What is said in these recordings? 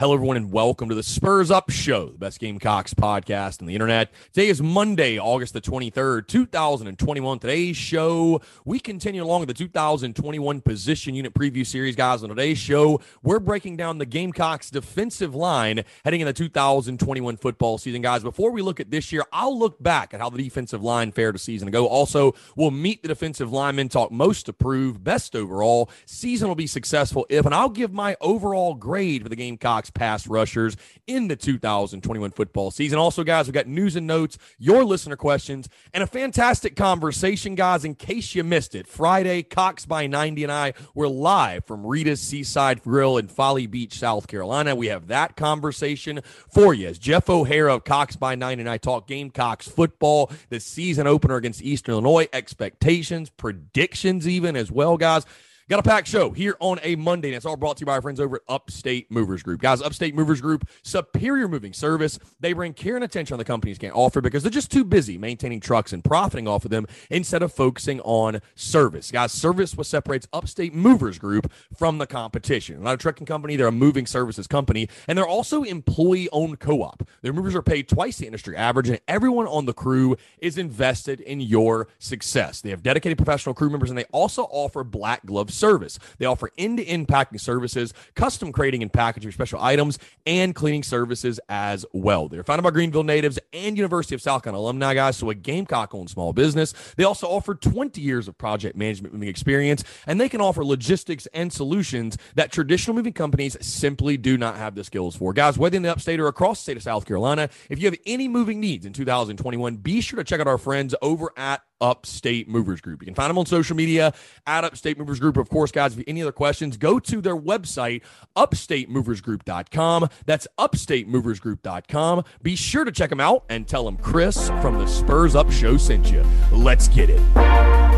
Hello, everyone, and welcome to the Spurs Up Show, the best Gamecocks podcast on the internet. Today is Monday, August the 23rd, 2021. Today's show, we continue along with the 2021 position unit preview series, guys. On today's show, we're breaking down the Gamecocks defensive line heading in the 2021 football season, guys. Before we look at this year, I'll look back at how the defensive line fared a season ago. Also, we'll meet the defensive linemen, talk most approved, best overall. Season will be successful if, and I'll give my overall grade for the Gamecocks pass rushers in the 2021 football season. Also, guys, we've got news and notes, your listener questions, and a fantastic conversation, guys. In case you missed it, Friday, Cocks by 90 and I were live from Rita's Seaside Grill in Folly Beach, South Carolina. We have that conversation for you as Jeff O'Hara of Cocks by 90 and I talk Gamecocks football, the season opener against Eastern Illinois, expectations, predictions, even as well, guys. Got a packed show here on a Monday, and it's all brought to you by our friends over at Upstate Movers Group. Guys, Upstate Movers Group, superior moving service. They bring care and attention on the companies can't offer because they're just too busy maintaining trucks and profiting off of them instead of focusing on service. Guys, service what separates Upstate Movers Group from the competition. Not a trucking company, they're a moving services company, and they're also employee owned co op. Their movers are paid twice the industry average, and everyone on the crew is invested in your success. They have dedicated professional crew members, and they also offer black glove service. They offer end to end packing services, custom crating and packaging special items, and cleaning services as well. They're founded by Greenville natives and University of South Carolina alumni, guys. So a Gamecock owned small business. They also offer 20 years of project management moving experience, and they can offer logistics and solutions that traditional moving companies simply do not have the skills for. Guys, whether in the upstate or across the state of South Carolina, if you have any moving needs in 2021, be sure to check out our friends over at Upstate Movers Group. You can find them on social media at Upstate Movers Group. Of course, guys, if you have any other questions, go to their website, upstatemoversgroup.com. That's upstatemoversgroup.com. Be sure to check them out and tell them Chris from the Spurs Up Show sent you. Let's get it.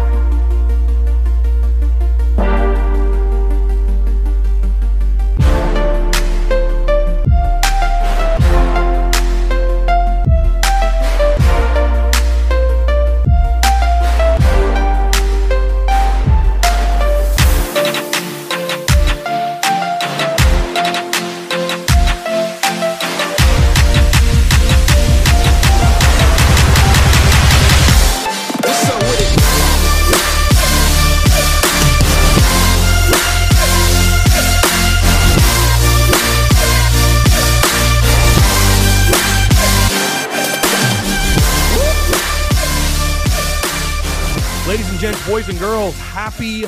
Happy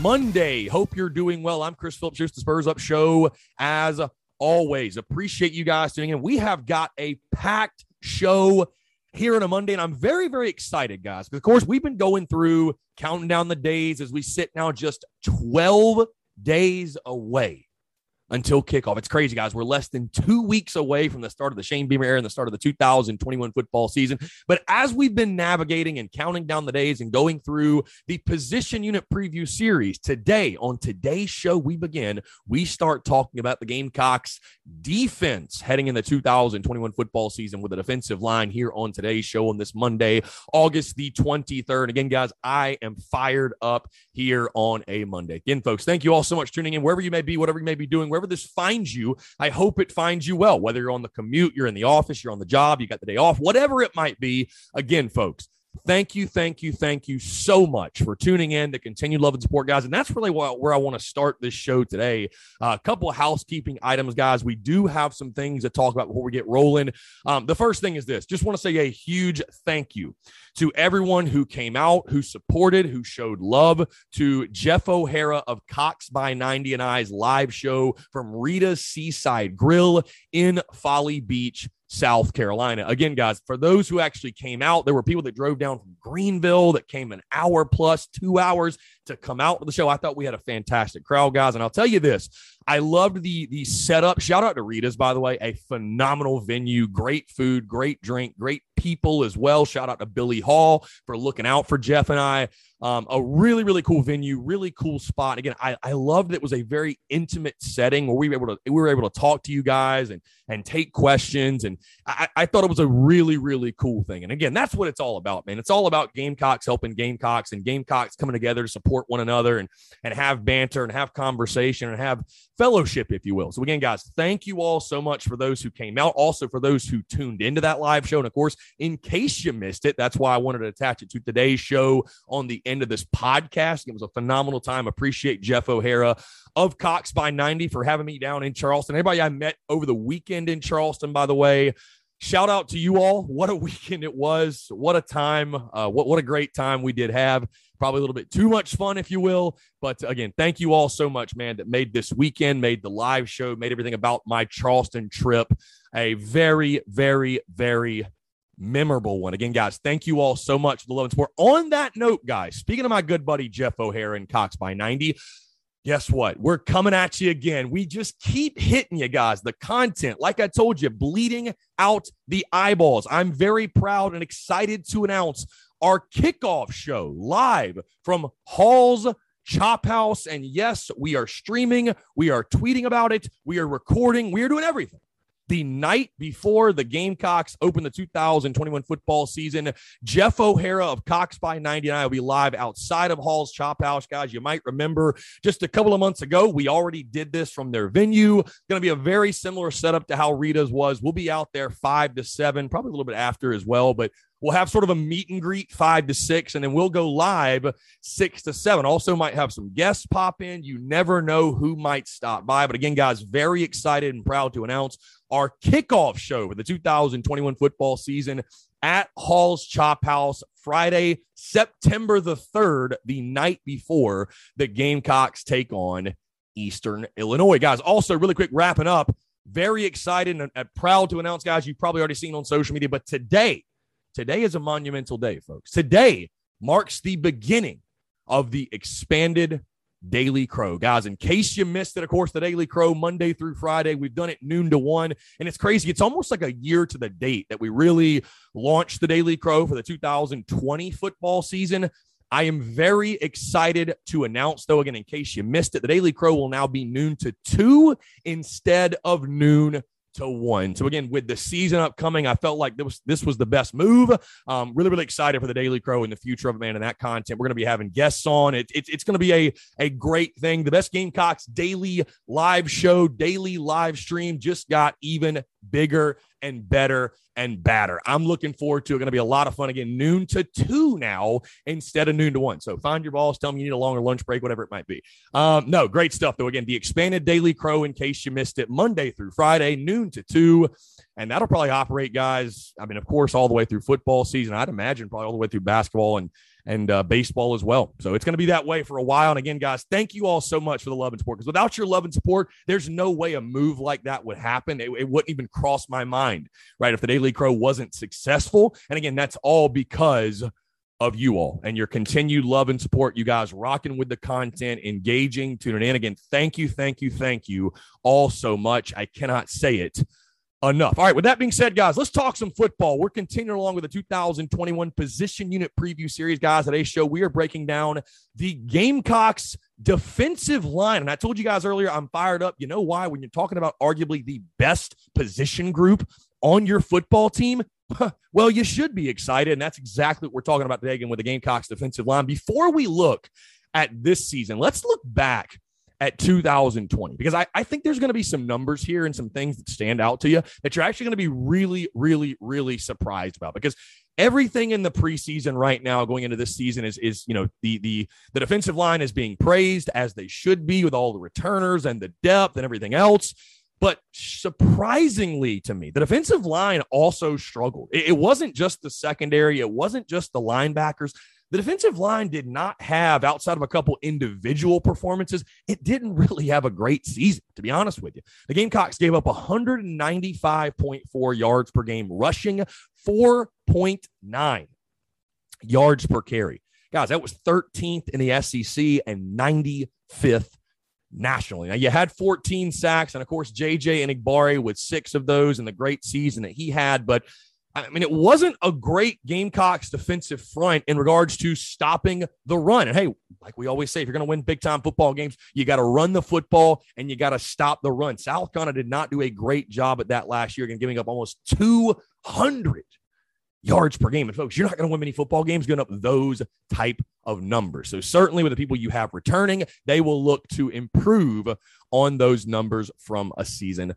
Monday. Hope you're doing well. I'm Chris Phillips, here's the Spurs Up Show. As always, appreciate you guys tuning in. We have got a packed show here on a Monday, and I'm very, very excited, guys. Because, of course, we've been going through counting down the days as we sit now just 12 days away until kickoff. It's crazy, guys. We're less than two weeks away from the start of the Shane Beamer era and the start of the 2021 football season. But as we've been navigating and counting down the days and going through the position unit preview series today, on today's show, we begin. We start talking about the Gamecocks defense heading in the 2021 football season with a defensive line here on today's show on this Monday, August the 23rd. Again, guys, I am fired up here on a Monday. Again, folks, thank you all so much for tuning in, wherever you may be, whatever you may be doing, wherever this finds you. I hope it finds you well, whether you're on the commute, you're in the office, you're on the job, you got the day off, whatever it might be. Again, folks, Thank you, thank you, thank you so much for tuning in to continue love and support, guys. And that's really where I want to start this show today. Uh, a couple of housekeeping items, guys. We do have some things to talk about before we get rolling. Um, the first thing is this just want to say a huge thank you to everyone who came out, who supported, who showed love to Jeff O'Hara of Cocks by 90 and I's live show from Rita's Seaside Grill in Folly Beach, South Carolina. Again, guys, for those who actually came out, there were people that drove down from Greenville that came an hour plus, two hours to come out to the show. I thought we had a fantastic crowd, guys. And I'll tell you this I loved the the setup. Shout out to Rita's, by the way, a phenomenal venue, great food, great drink, great people as well. Shout out to Billy Hall for looking out for Jeff and I. Um, a really, really cool venue, really cool spot. Again, I, I loved it was a very intimate setting where we were able to we were able to talk to you guys and and take questions. And I, I thought it was a really, really cool thing. And again, that's what it's all about, man. It's all about Gamecocks helping Gamecocks and Gamecocks coming together to support one another and and have banter and have conversation and have fellowship, if you will. So again, guys, thank you all so much for those who came out, also for those who tuned into that live show. And of course, in case you missed it, that's why I wanted to attach it to today's show on the end of this podcast. It was a phenomenal time. Appreciate Jeff O'Hara of Cocks by 90 for having me down in Charleston. Everybody I met over the weekend in Charleston, by the way. Shout out to you all. What a weekend it was. What a time. Uh, what, what a great time we did have. Probably a little bit too much fun, if you will. But again, thank you all so much, man, that made this weekend, made the live show, made everything about my Charleston trip a very, very, very memorable one. Again, guys, thank you all so much for the love and support. On that note, guys, speaking of my good buddy Jeff O'Hara and Cocks by 90, guess what? We're coming at you again. We just keep hitting you guys. The content, like I told you, bleeding out the eyeballs. I'm very proud and excited to announce our kickoff show live from Hall's Chop House. And yes, we are streaming, we are tweeting about it, we are recording, we are doing everything the night before the Gamecocks open the 2021 football season. Jeff O'Hara of Cocks by 99 will be live outside of Hall's Chop House. Guys, you might remember just a couple of months ago, we already did this from their venue. It's Going to be a very similar setup to how Rita's was. We'll be out there five to seven, probably a little bit after as well, but We'll have sort of a meet and greet five to six, and then we'll go live six to seven. Also, might have some guests pop in. You never know who might stop by. But again, guys, very excited and proud to announce our kickoff show for the 2021 football season at Hall's Chop House Friday, September the 3rd, the night before the Gamecocks take on Eastern Illinois. Guys, also, really quick, wrapping up, very excited and, proud to announce, guys, you've probably already seen on social media, but today, Today is a monumental day, folks. Today marks the beginning of the expanded Daily Crow. Guys, in case you missed it, of course, the Daily Crow, Monday through Friday, we've done it noon to one. And it's crazy. It's almost like a year to the date that we really launched the Daily Crow for the 2020 football season. I am very excited to announce, though, again, in case you missed it, the Daily Crow will now be noon to two instead of noon to one. So again, with the season upcoming, I felt like this was this was the best move. Um, really, really excited for the Daily Crow and the future of man and that content. We're going to be having guests on. It, it it's going to be a a great thing. The best Gamecocks daily live show, daily live stream just got even bigger and better and badder. I'm looking forward to it. Going to be a lot of fun again, noon to two now instead of noon to one. So find your balls. Tell them you need a longer lunch break, whatever it might be. Um, no, great stuff though. Again, the expanded Daily Crow, in case you missed it, Monday through Friday, noon to two. And that'll probably operate, guys. I mean, of course, all the way through football season. I'd imagine probably all the way through basketball and and uh, baseball as well. So it's going to be that way for a while. And again, guys, thank you all so much for the love and support. Because without your love and support, there's no way a move like that would happen. It, it wouldn't even cross my mind, right? If the Daily Crow wasn't successful. And again, that's all because of you all and your continued love and support. You guys rocking with the content, engaging, tuning in. Again, thank you, thank you, thank you all so much. I cannot say it enough. All right, with that being said, guys, let's talk some football. We're continuing along with the 2021 position unit preview series, guys. Today's show, we are breaking down the Gamecocks defensive line. And I told you guys earlier, I'm fired up. You know why? When you're talking about arguably the best position group on your football team, well, you should be excited. And that's exactly what we're talking about today again with the Gamecocks defensive line. Before we look at this season, let's look back at 2020 because I, I think there's going to be some numbers here and some things that stand out to you that you're actually going to be really, really, really surprised about. Because everything in the preseason right now going into this season is is you know the the the defensive line is being praised as they should be with all the returners and the depth and everything else but surprisingly to me, the defensive line also struggled. It, it, wasn't just the secondary, it wasn't just the linebackers. The defensive line did not have, outside of a couple individual performances, it didn't really have a great season, to be honest with you. The Gamecocks gave up 195.4 yards per game, rushing 4.9 yards per carry. Guys, that was 13th in the SEC and 95th nationally. Now, you had 14 sacks, and of course, JJ Enagbare with six of those in the great season that he had. But I mean, it wasn't a great Gamecocks defensive front in regards to stopping the run. And hey, like we always say, if you're going to win big time football games, you got to run the football and you got to stop the run. South Carolina did not do a great job at that last year, again, giving up almost 200 yards per game. And folks, you're not going to win many football games giving up those type of numbers. So certainly with the people you have returning, they will look to improve on those numbers from a season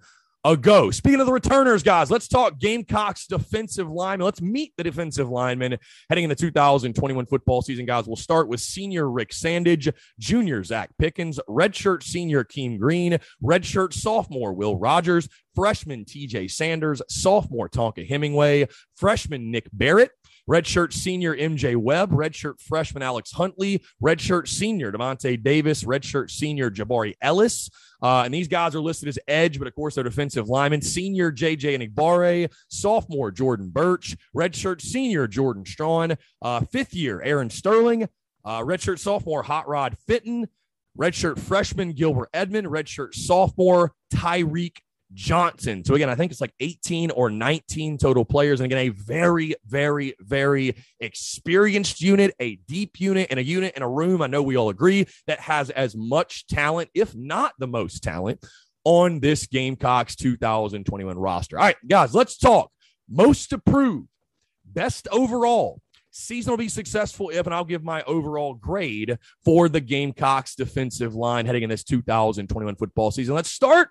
ago. Speaking of the returners, guys, let's talk Gamecocks defensive lineman. Let's meet the defensive linemen heading into 2021 football season, guys. We'll start with senior Rick Sandidge, junior Zach Pickens, redshirt senior Keem Green, redshirt sophomore Will Rogers, freshman TJ Sanders, sophomore Tonka Hemingway, freshman Nick Barrett, redshirt senior MJ Webb, redshirt freshman Alex Huntley, redshirt senior Devontae Davis, redshirt senior Jabari Ellis. Uh, and these guys are listed as edge, but of course they're defensive linemen. Senior JJ Enagbare, sophomore Jordan Burch, redshirt senior Jordan Strachan, uh, fifth year Aaron Sterling, uh, redshirt sophomore Hot Rod Fitten, redshirt freshman Gilbert Edmond, redshirt sophomore Tyreek Johnson. So again, I think it's like 18 or 19 total players. And again, a very, very, very experienced unit, a deep unit, and a unit in a room. I know we all agree that has as much talent, if not the most talent, on this Gamecocks 2021 roster. All right, guys, let's talk. Most approved, best overall. Season will be successful if, and I'll give my overall grade for the Gamecocks defensive line heading in this 2021 football season. Let's start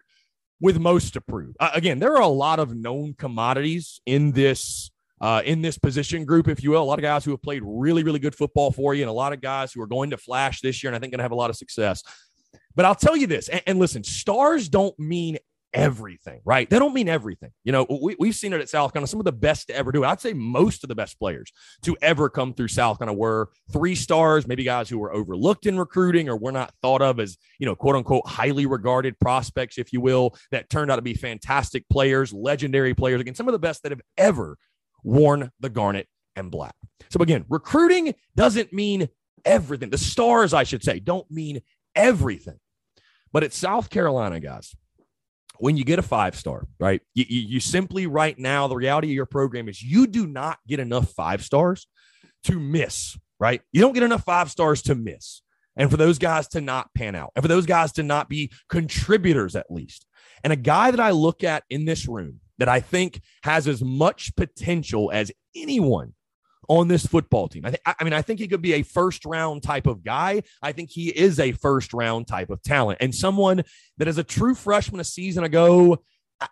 with most approved. Uh, again, there are a lot of known commodities in this uh, in this position group, if you will. A lot of guys who have played really, really good football for you, and a lot of guys who are going to flash this year, and I think going to have a lot of success. But I'll tell you this, and, and listen, stars don't mean everything, right? They don't mean everything. You know, we, we've seen it at South Carolina. Some of the best to ever do it. I'd say most of the best players to ever come through South Carolina were three stars, maybe guys who were overlooked in recruiting or were not thought of as, you know, quote unquote, highly regarded prospects, if you will, that turned out to be fantastic players, legendary players. Again, some of the best that have ever worn the garnet and black. So again, recruiting doesn't mean everything. The stars, I should say, don't mean everything. But at South Carolina, guys, when you get a five star, right? You, you, you, simply right now, the reality of your program is you do not get enough five stars to miss, right? You don't get enough five stars to miss. And for those guys to not pan out, and for those guys to not be contributors at least. And a guy that I look at in this room that I think has as much potential as anyone on this football team. I, th- I mean, I think he could be a first round type of guy. I think he is a first round type of talent and someone that is a true freshman a season ago.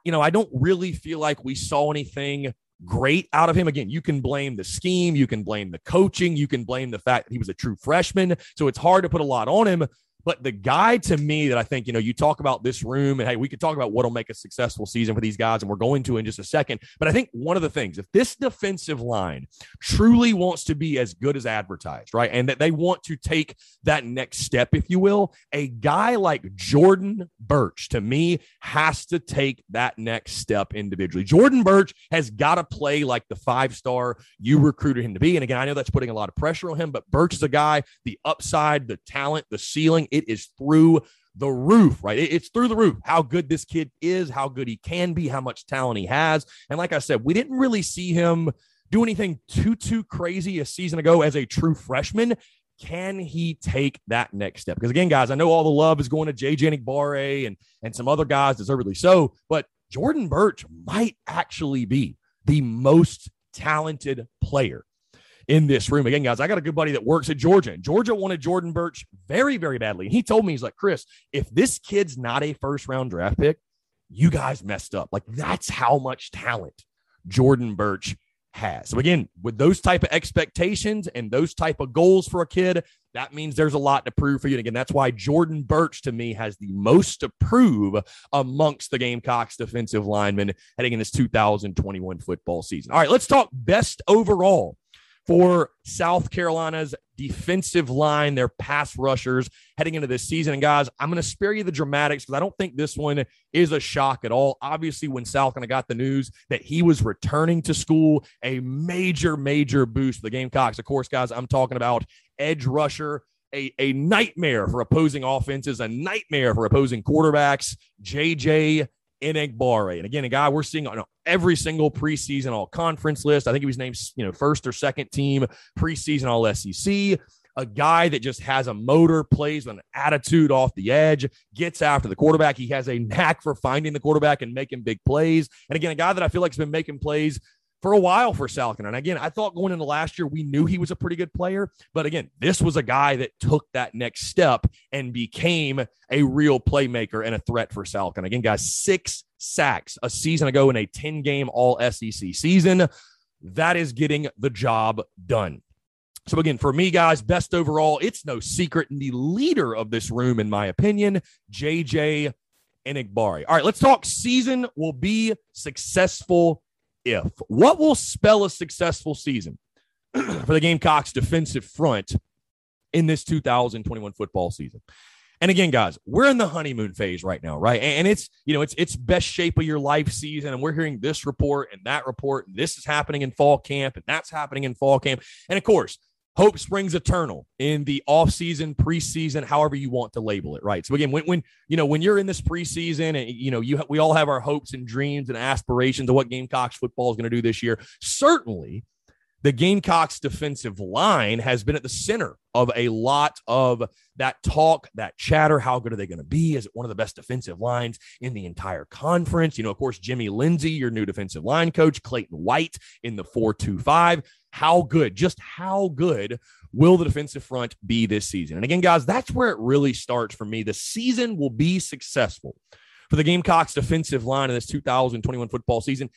You know, I don't really feel like we saw anything great out of him. Again, you can blame the scheme, you can blame the coaching, you can blame the fact that he was a true freshman. So it's hard to put a lot on him. But the guy to me that I think, you know, you talk about this room and hey, we could talk about what'll make a successful season for these guys, and we're going to in just a second. But I think one of the things, if this defensive line truly wants to be as good as advertised, right, and that they want to take that next step, if you will, a guy like Jordan Burch to me has to take that next step individually. Jordan Burch has got to play like the five star you recruited him to be. And again, I know that's putting a lot of pressure on him, but Burch is a guy, the upside, the talent, the ceiling it is through the roof, right? It's through the roof how good this kid is, how good he can be, how much talent he has. And like I said, we didn't really see him do anything too, too crazy a season ago as a true freshman. Can he take that next step? Because again, guys, I know all the love is going to JJ Enagbare and, and some other guys, deservedly so, but Jordan Burch might actually be the most talented player in this room. Again, guys, I got a good buddy that works at Georgia, and Georgia wanted Jordan Burch very, very badly. And he told me, he's like, Chris, if this kid's not a first round draft pick, you guys messed up. Like, that's how much talent Jordan Burch has. So again, with those type of expectations and those type of goals for a kid, that means there's a lot to prove for you. And again, that's why Jordan Burch to me has the most to prove amongst the Gamecocks defensive linemen heading in this 2021 football season. All right, let's talk best overall for South Carolina's defensive line, their pass rushers heading into this season. And guys, I'm going to spare you the dramatics because I don't think this one is a shock at all. Obviously, when South Carolina got the news that he was returning to school, a major, major boost for the Gamecocks. Of course, guys, I'm talking about edge rusher. A, a nightmare for opposing offenses, a nightmare for opposing quarterbacks. JJ Enagbare. And again, a guy we're seeing on every single preseason all conference list. I think he was named, you know, first or second team preseason all SEC. A guy that just has a motor, plays with an attitude off the edge, gets after the quarterback. He has a knack for finding the quarterback and making big plays. And again, a guy that I feel like has been making plays for a while for Salkin. And again, I thought going into last year, we knew he was a pretty good player. But again, this was a guy that took that next step and became a real playmaker and a threat for Salkin. Again, guys, six sacks a season ago in a 10 game all SEC season. That is getting the job done. So, again, for me, guys, best overall, it's no secret. And the leader of this room, in my opinion, JJ Enagbare. All right, let's talk season will be successful if. What will spell a successful season for the Gamecocks defensive front in this 2021 football season? And again, guys, we're in the honeymoon phase right now, right? And it's, you know, it's it's best shape of your life season. And we're hearing this report and that report, and this is happening in fall camp, and that's happening in fall camp. And of course, hope springs eternal in the offseason, preseason, however you want to label it, right? So again, when when you know when you're in this preseason and you know you we all have our hopes and dreams and aspirations of what Gamecocks football is going to do this year. Certainly, the Gamecocks defensive line has been at the center of a lot of that talk, that chatter. How good are they going to be? Is it one of the best defensive lines in the entire conference? You know, of course, Jimmy Lindsey your new defensive line coach, Clayton White in the 425. How good, just how good will the defensive front be this season? And again, guys, that's where it really starts for me. The season will be successful for the Gamecocks defensive line in this 2021 football season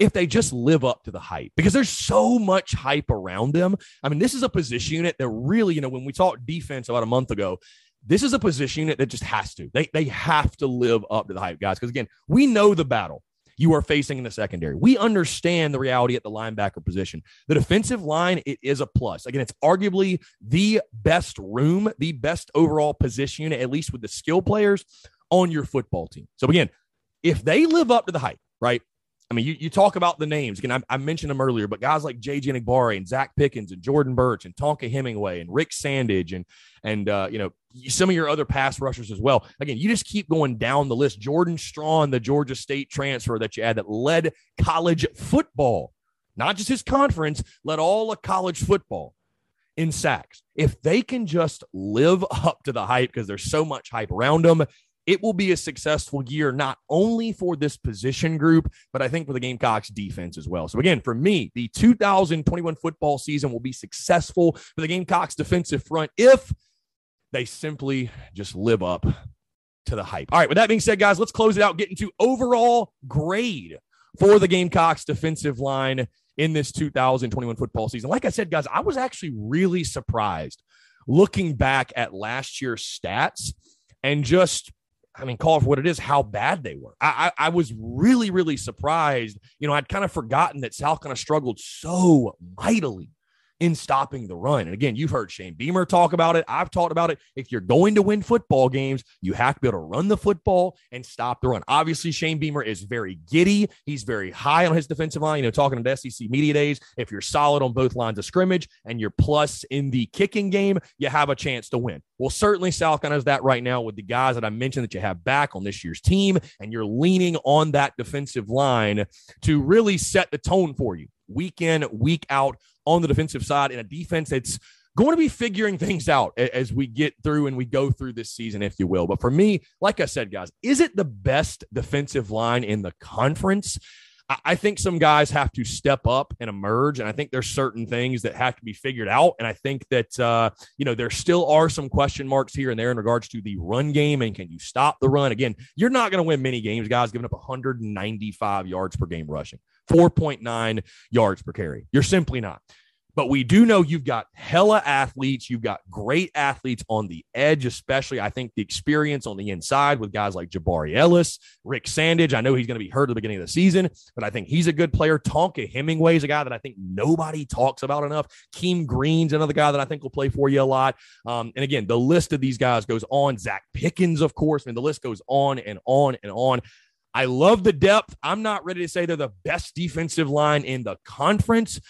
if they just live up to the hype because there's so much hype around them. I mean, this is a position unit that really, you know, when we talked defense about a month ago, this is a position unit that just has to. They they have to live up to the hype, guys. Because again, we know the battle you are facing in the secondary. We understand the reality at the linebacker position. The defensive line, it is a plus. Again, it's arguably the best room, the best overall position unit, at least with the skill players on your football team. So again, if they live up to the hype, right? I mean, you, you talk about the names again. I, I mentioned them earlier, but guys like JJ Enagbare and Zach Pickens and Jordan Burch and Tonka Hemingway and Rick Sandidge and and uh, you know some of your other pass rushers as well. Again, you just keep going down the list. Jordan Strachan, the Georgia State transfer that you had that led college football, not just his conference, led all of college football in sacks. If they can just live up to the hype because there's so much hype around them, it will be a successful year, not only for this position group, but I think for the Gamecocks defense as well. So, again, for me, the 2021 football season will be successful for the Gamecocks defensive front if they simply just live up to the hype. All right, with that being said, guys, let's close it out, get into overall grade for the Gamecocks defensive line in this 2021 football season. Like I said, guys, I was actually really surprised looking back at last year's stats and just I mean, call for what it is, how bad they were. I, I, I was really, really surprised. You know, I'd kind of forgotten that South Carolina struggled so mightily in stopping the run. And again, you've heard Shane Beamer talk about it. I've talked about it. If you're going to win football games, you have to be able to run the football and stop the run. Obviously, Shane Beamer is very giddy. He's very high on his defensive line. You know, talking to SEC media days, if you're solid on both lines of scrimmage and you're plus in the kicking game, you have a chance to win. Well, certainly South Carolina is that right now with the guys that I mentioned that you have back on this year's team, and you're leaning on that defensive line to really set the tone for you week in, week out on the defensive side in a defense that's going to be figuring things out as we get through and we go through this season, if you will. But for me, like I said, guys, is it the best defensive line in the conference? I think some guys have to step up and emerge. And I think there's certain things that have to be figured out. And I think that, uh, you know, there still are some question marks here and there in regards to the run game and can you stop the run? Again, you're not going to win many games, guys, giving up 195 yards per game rushing. 4.9 yards per carry. You're simply not. But we do know you've got hella athletes. You've got great athletes on the edge, especially I think the experience on the inside with guys like Jabari Ellis, Rick Sandidge. I know he's going to be hurt at the beginning of the season, but I think he's a good player. Tonka Hemingway is a guy that I think nobody talks about enough. Keem Green's another guy that I think will play for you a lot. Um, and again, the list of these guys goes on. Zach Pickens, of course, I mean, the list goes on and on and on. I love the depth. I'm not ready to say they're the best defensive line in the conference,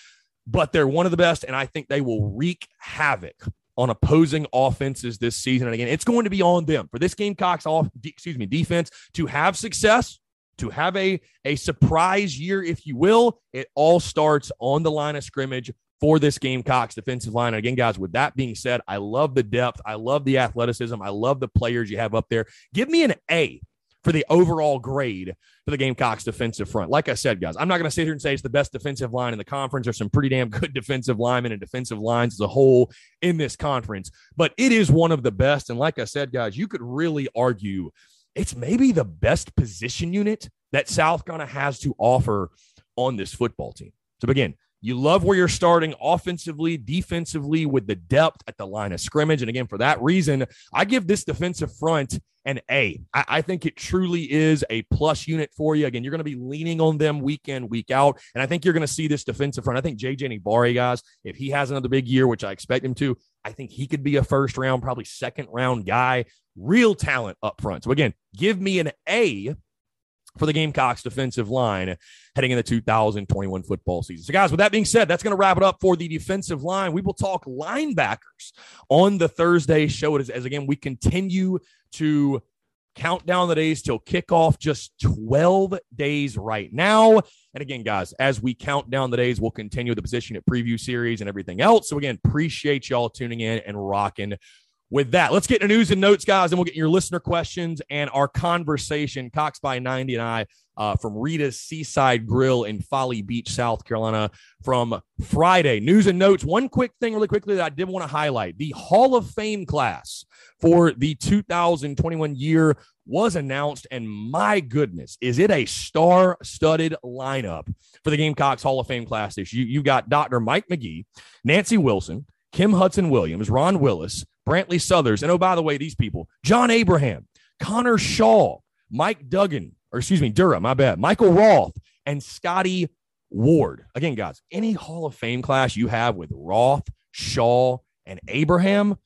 but they're one of the best, and I think they will wreak havoc on opposing offenses this season. And again, it's going to be on them for this Gamecocks off, excuse me, defense to have success, to have a, a surprise year, if you will. It all starts on the line of scrimmage for this Gamecocks defensive line. And again, guys, with that being said, I love the depth. I love the athleticism. I love the players you have up there. Give me an A for the overall grade for the Gamecocks defensive front. Like I said, guys, I'm not going to sit here and say it's the best defensive line in the conference. There's some pretty damn good defensive linemen and defensive lines as a whole in this conference, but it is one of the best. And like I said, guys, you could really argue it's maybe the best position unit that South Carolina has to offer on this football team. So again, you love where you're starting offensively, defensively, with the depth at the line of scrimmage. And again, for that reason, I give this defensive front an A. I, I think it truly is a plus unit for you. Again, you're going to be leaning on them week in, week out. And I think you're going to see this defensive front. I think JJ Enagbare, guys, if he has another big year, which I expect him to, I think he could be a first round, probably second round guy. Real talent up front. So again, give me an A for the Gamecocks defensive line heading into 2021 football season. So, guys, with that being said, that's going to wrap it up for the defensive line. We will talk linebackers on the Thursday show as, as again, we continue to count down the days till kickoff, just 12 days right now. And again, guys, as we count down the days, we'll continue the position at preview series and everything else. So, again, appreciate y'all tuning in and rocking with that, let's get into news and notes, guys, and we'll get your listener questions and our conversation. Cocks by 90 and I uh, from Rita's Seaside Grill in Folly Beach, South Carolina, from Friday. News and notes. One quick thing, really quickly, that I did want to highlight the Hall of Fame class for the 2021 year was announced, and my goodness, is it a star studded lineup for the Gamecocks Hall of Fame class this You, you got Dr. Mike McGee, Nancy Wilson, Kim Hudson Williams, Ron Willis, Brantley Suthers, and oh, by the way, these people John Abraham, Connor Shaw, Mike Duggan, or excuse me, Durham, my bad, Michael Roth, and Scotty Ward. Again, guys, any Hall of Fame class you have with Roth, Shaw, and Abraham,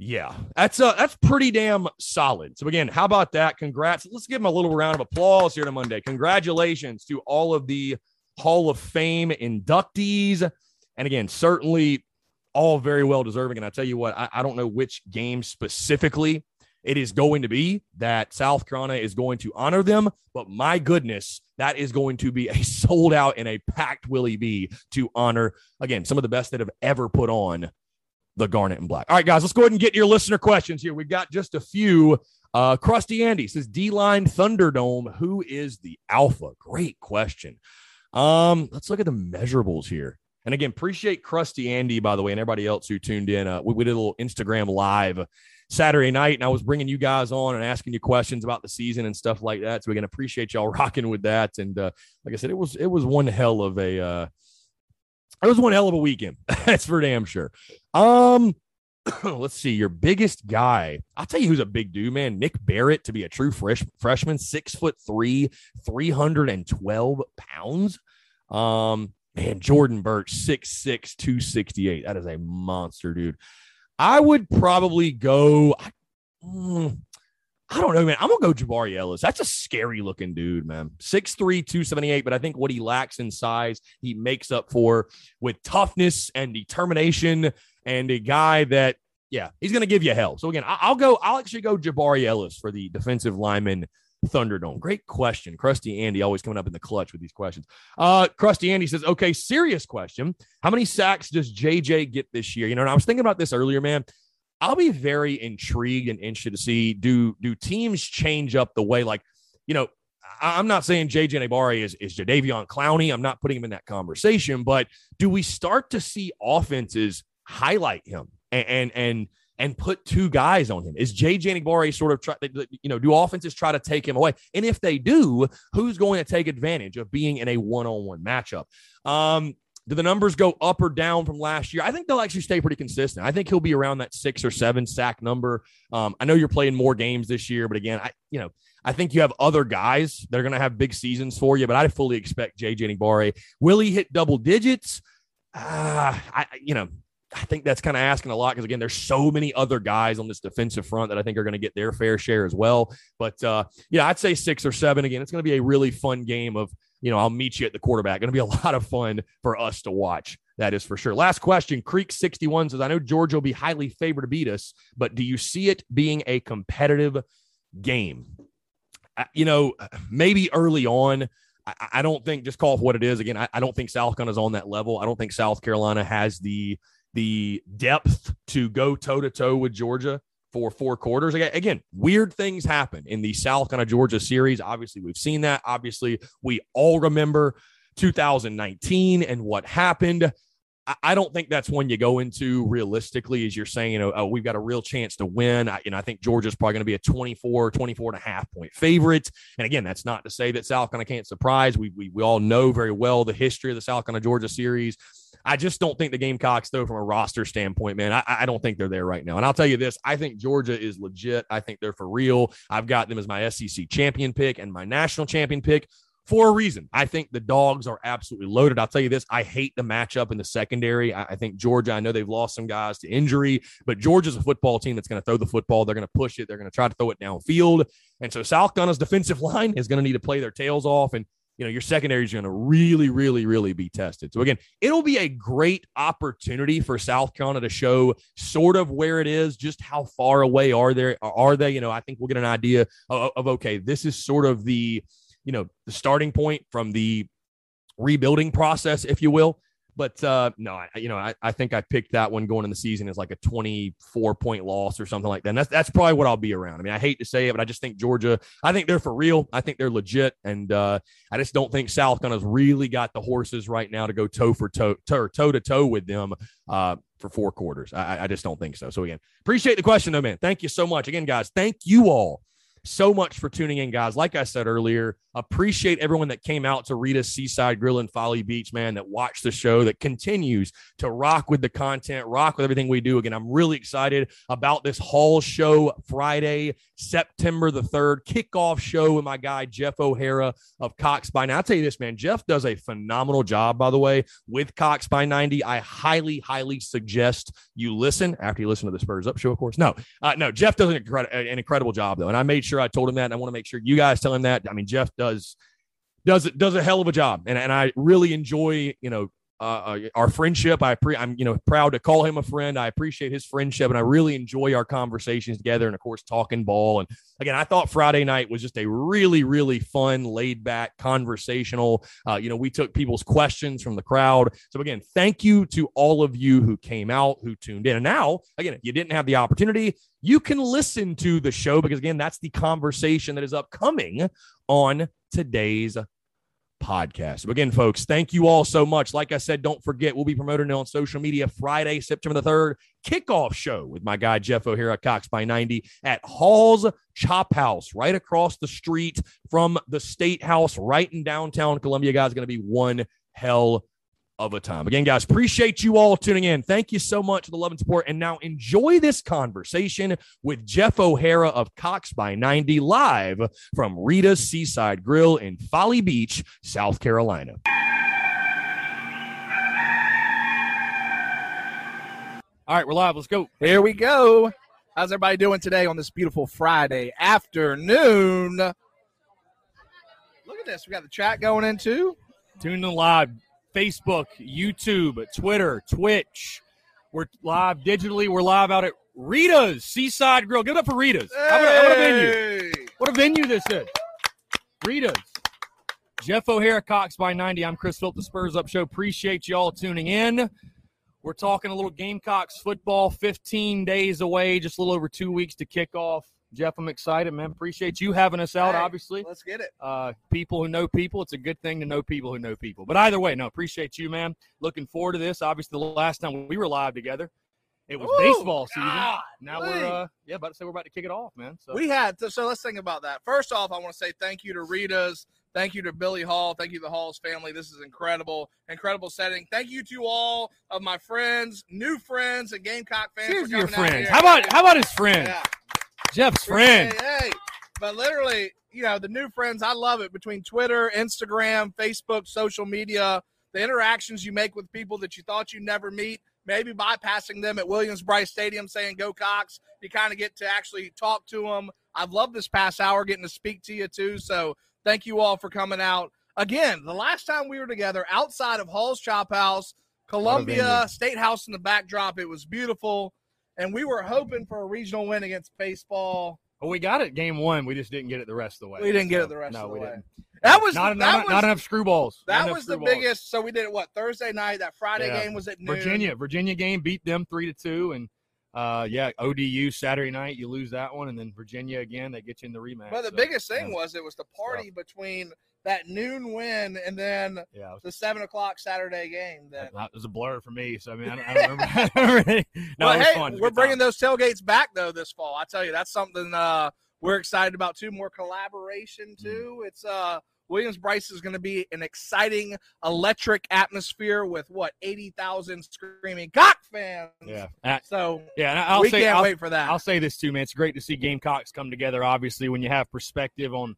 yeah, that's uh that's pretty damn solid. So again, how about that? Congrats. Let's give them a little round of applause here to Monday. Congratulations to all of the Hall of Fame inductees. And again, certainly all very well deserving. And I tell you what, I, I don't know which game specifically it is going to be that South Carolina is going to honor them. But my goodness, that is going to be a sold out and a packed Willie B to honor, again, some of the best that have ever put on the Garnet and Black. All right, guys, let's go ahead and get your listener questions here. We've got just a few. Uh, Krusty Andy says D line Thunderdome. Who is the alpha? Great question. Um, let's look at the measurables here. And again, appreciate Krusty Andy, by the way, and everybody else who tuned in. Uh, we, we did a little Instagram live Saturday night, and I was bringing you guys on and asking you questions about the season and stuff like that. So we can appreciate y'all rocking with that. And uh, like I said, it was it was one hell of a uh, it was one hell of a weekend. That's for damn sure. Um, let's see your biggest guy. I'll tell you who's a big dude, man. Nick Barrett to be a true fresh freshman, six foot three, three hundred and twelve pounds. Um, Man, Jordan Burch, 6'6, 268. That is a monster, dude. I would probably go. Mm, I don't know, man. I'm gonna go Jabari Ellis. That's a scary looking dude, man. 6'3, 278. But I think what he lacks in size, he makes up for with toughness and determination, and a guy that, yeah, he's gonna give you hell. So again, I'll go, I'll actually go Jabari Ellis for the defensive lineman Thunderdome? Great question. Krusty Andy always coming up in the clutch with these questions. Uh, Krusty Andy says, okay, serious question. How many sacks does JJ get this year? You know, and I was thinking about this earlier, man. I'll be very intrigued and interested to see do do teams change up the way, like, you know, I'm not saying JJ Enagbare is, is Jadeveon Clowney. I'm not putting him in that conversation, but do we start to see offenses highlight him and, and, and and put two guys on him? Is JJ Enagbare sort of try, you know, do offenses try to take him away? And if they do, who's going to take advantage of being in a one on one matchup? Um, do the numbers go up or down from last year? I think they'll actually stay pretty consistent. I think he'll be around that six or seven sack number. Um, I know you're playing more games this year, but again, I you know I think you have other guys that are going to have big seasons for you. But I fully expect JJ Enagbare. Will he hit double digits? Uh, I you know I think that's kind of asking a lot because again, there's so many other guys on this defensive front that I think are going to get their fair share as well. But uh, yeah, I'd say six or seven. Again, it's going to be a really fun game of you know I'll meet you at the quarterback. Going to be a lot of fun for us to watch. That is for sure. Last question. Creek 61 says, I know Georgia will be highly favored to beat us, but do you see it being a competitive game? You know, maybe early on, I, don't think just call it what it is. Again, I, I don't think South is on that level. I don't think South Carolina has the the depth to go toe to toe with Georgia for four quarters. Again, weird things happen in the South Carolina Georgia series. Obviously, we've seen that. Obviously, we all remember 2019 and what happened. I don't think that's when you go into realistically, as you're saying, you know, oh, we've got a real chance to win. I, you know, I think Georgia's probably going to be a 24, 24 and a half point favorite. And again, that's not to say that South Carolina can't surprise. We, we, we all know very well the history of the South Carolina Georgia series. I just don't think the Gamecocks, though, from a roster standpoint, man, I, I, don't think they're there right now. And I'll tell you this I think Georgia is legit. I think they're for real. I've got them as my SEC champion pick and my national champion pick for a reason. I think the dogs are absolutely loaded. I'll tell you this I hate the matchup in the secondary. I, I think Georgia, I know they've lost some guys to injury, but Georgia's a football team that's going to throw the football. They're going to push it, they're going to try to throw it downfield. And so South Carolina's defensive line is going to need to play their tails off. And you know your secondary is going to really really really be tested so again it'll be a great opportunity for south carolina to show sort of where it is just how far away are they are they you know i think we'll get an idea of, of okay this is sort of the you know, the starting point from the rebuilding process, if you will. But uh, no, I, you know, I, I think I picked that one going in the season as like a 24 point loss or something like that. And that's, that's probably what I'll be around. I mean, I hate to say it, but I just think Georgia, I think they're for real. I think they're legit. And uh, I just don't think South Carolina's really got the horses right now to go toe for toe, toe, toe to toe with them uh, for four quarters. I, I just don't think so. So again, appreciate the question though, man. Thank you so much. Again, guys, thank you all so much for tuning in, guys. Like I said earlier, appreciate everyone that came out to Rita's Seaside Grill in Folly Beach, man, that watched the show, that continues to rock with the content, rock with everything we do. Again, I'm really excited about this Hall show Friday, September the 3rd, kickoff show with my guy, Jeff O'Hara of Cocks by Now. I'll tell you this, man, Jeff does a phenomenal job, by the way, with Cocks by 90. I highly, highly suggest you listen after you listen to the Spurs Up show, of course. No, uh, no, Jeff does an, an incredible job, though. And I made sure I told him that. And I want to make sure you guys tell him that. I mean, Jeff does does does a hell of a job, and and I really enjoy you know uh, uh, our friendship. I pre- I'm you know proud to call him a friend. I appreciate his friendship, and I really enjoy our conversations together. And of course, talking ball. And again, I thought Friday night was just a really really fun, laid back, conversational. Uh, you know, we took people's questions from the crowd. So again, thank you to all of you who came out, who tuned in. And now, again, if you didn't have the opportunity, you can listen to the show because again, that's the conversation that is upcoming on today's podcast. So again, folks, thank you all so much. Like I said, don't forget, we'll be promoting it on social media Friday, September the 3rd, kickoff show with my guy, Jeff O'Hara, Cocks by 90 at Hall's Chop House, right across the street from the State House, right in downtown Columbia. Guys, going to be one hell of a time. Again, guys, appreciate you all tuning in. Thank you so much for the love and support. And now enjoy this conversation with Jeff O'Hara of Cocks by 90 live from Rita's Seaside Grill in Folly Beach, South Carolina. All right, we're live. Let's go. Here we go. How's everybody doing today on this beautiful Friday afternoon? Look at this. We got the chat going in too. Tune in live Facebook, YouTube, Twitter, Twitch. We're live digitally. We're live out at Rita's Seaside Grill. Give it up for Rita's. Hey! What, a, what a venue. What a venue this is. Rita's. Jeff O'Hara, Cocks by 90. I'm Chris Philp, the Spurs Up Show. Appreciate you all tuning in. We're talking a little Gamecocks football, 15 days away, just a little over two weeks to kick off. Jeff, I'm excited, man. Appreciate you having us out, hey, obviously. Let's get it. Uh, people who know people, it's a good thing to know people who know people. But either way, no, appreciate you, man. Looking forward to this. Obviously, the last time we were live together, It was Ooh, baseball season. God, now please. we're uh, yeah, about to say we're about to kick it off, man. So We had so, so let's think about that. First off, I want to say thank you to Rita's, thank you to Billy Hall, thank you to the Hall's family. This is incredible, incredible setting. Thank you to all of my friends, new friends, and Gamecock fans. To your friends. How about how about his friend? Yeah. Jeff's friend. Hey, hey. But literally, you know, the new friends, I love it between Twitter, Instagram, Facebook, social media, the interactions you make with people that you thought you'd never meet, maybe bypassing them at Williams-Brice Stadium saying go Cocks. You kind of get to actually talk to them. I've loved this past hour getting to speak to you too. So thank you all for coming out. Again, the last time we were together outside of Hall's Chop House, Columbia. State House in the backdrop, it was beautiful. And we were hoping for a regional win against baseball. Well, we got it game one. We just didn't get it the rest of the way. We didn't get it the rest no, of the we way. didn't. That was not, that not, was, not enough screwballs. That enough was the biggest. So we did it what Thursday night. That Friday Yeah. game was at noon. Virginia, Virginia game beat them three to two, and uh, yeah, ODU Saturday night you lose that one, and then Virginia again they get you in the rematch. But the so, biggest thing yeah. was it was the party between that noon win and then yeah, the seven o'clock Saturday game. That that was a blur for me. So I mean, I, don't remember. I don't really- no, Well, it was hey, fun. It was a we're bringing time. those tailgates back though this fall. I tell you, that's something uh, we're excited about too. More collaboration Mm. too. It's uh, Williams-Brice is going to be an exciting, electric atmosphere with what eighty thousand screaming cock fans. Yeah, So yeah. I'll we say, can't I'll, wait for that. I'll say this too, man. It's great to see Gamecocks come together. Obviously, when you have perspective on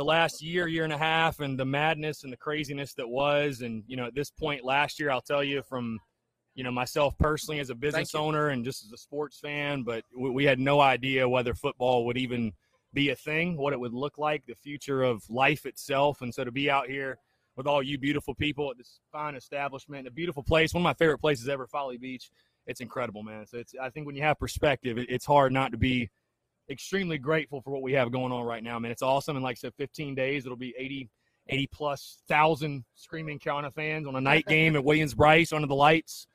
the last year, year and a half, and the madness and the craziness that was, and you know, at this point last year, I'll tell you from you know myself personally as a business owner and just as a sports fan, but we, we had no idea whether football would even be a thing, what it would look like, the future of life itself, and so to be out here with all you beautiful people at this fine establishment, a beautiful place, one of my favorite places ever, Folly Beach it's incredible, man. So it's I think when you have perspective, it, it's hard not to be extremely grateful for what we have going on right now, man. It's awesome. And like I said, 15 days, it'll be 80, 80 plus thousand screaming Carolina fans on a night game at Williams-Brice under the lights.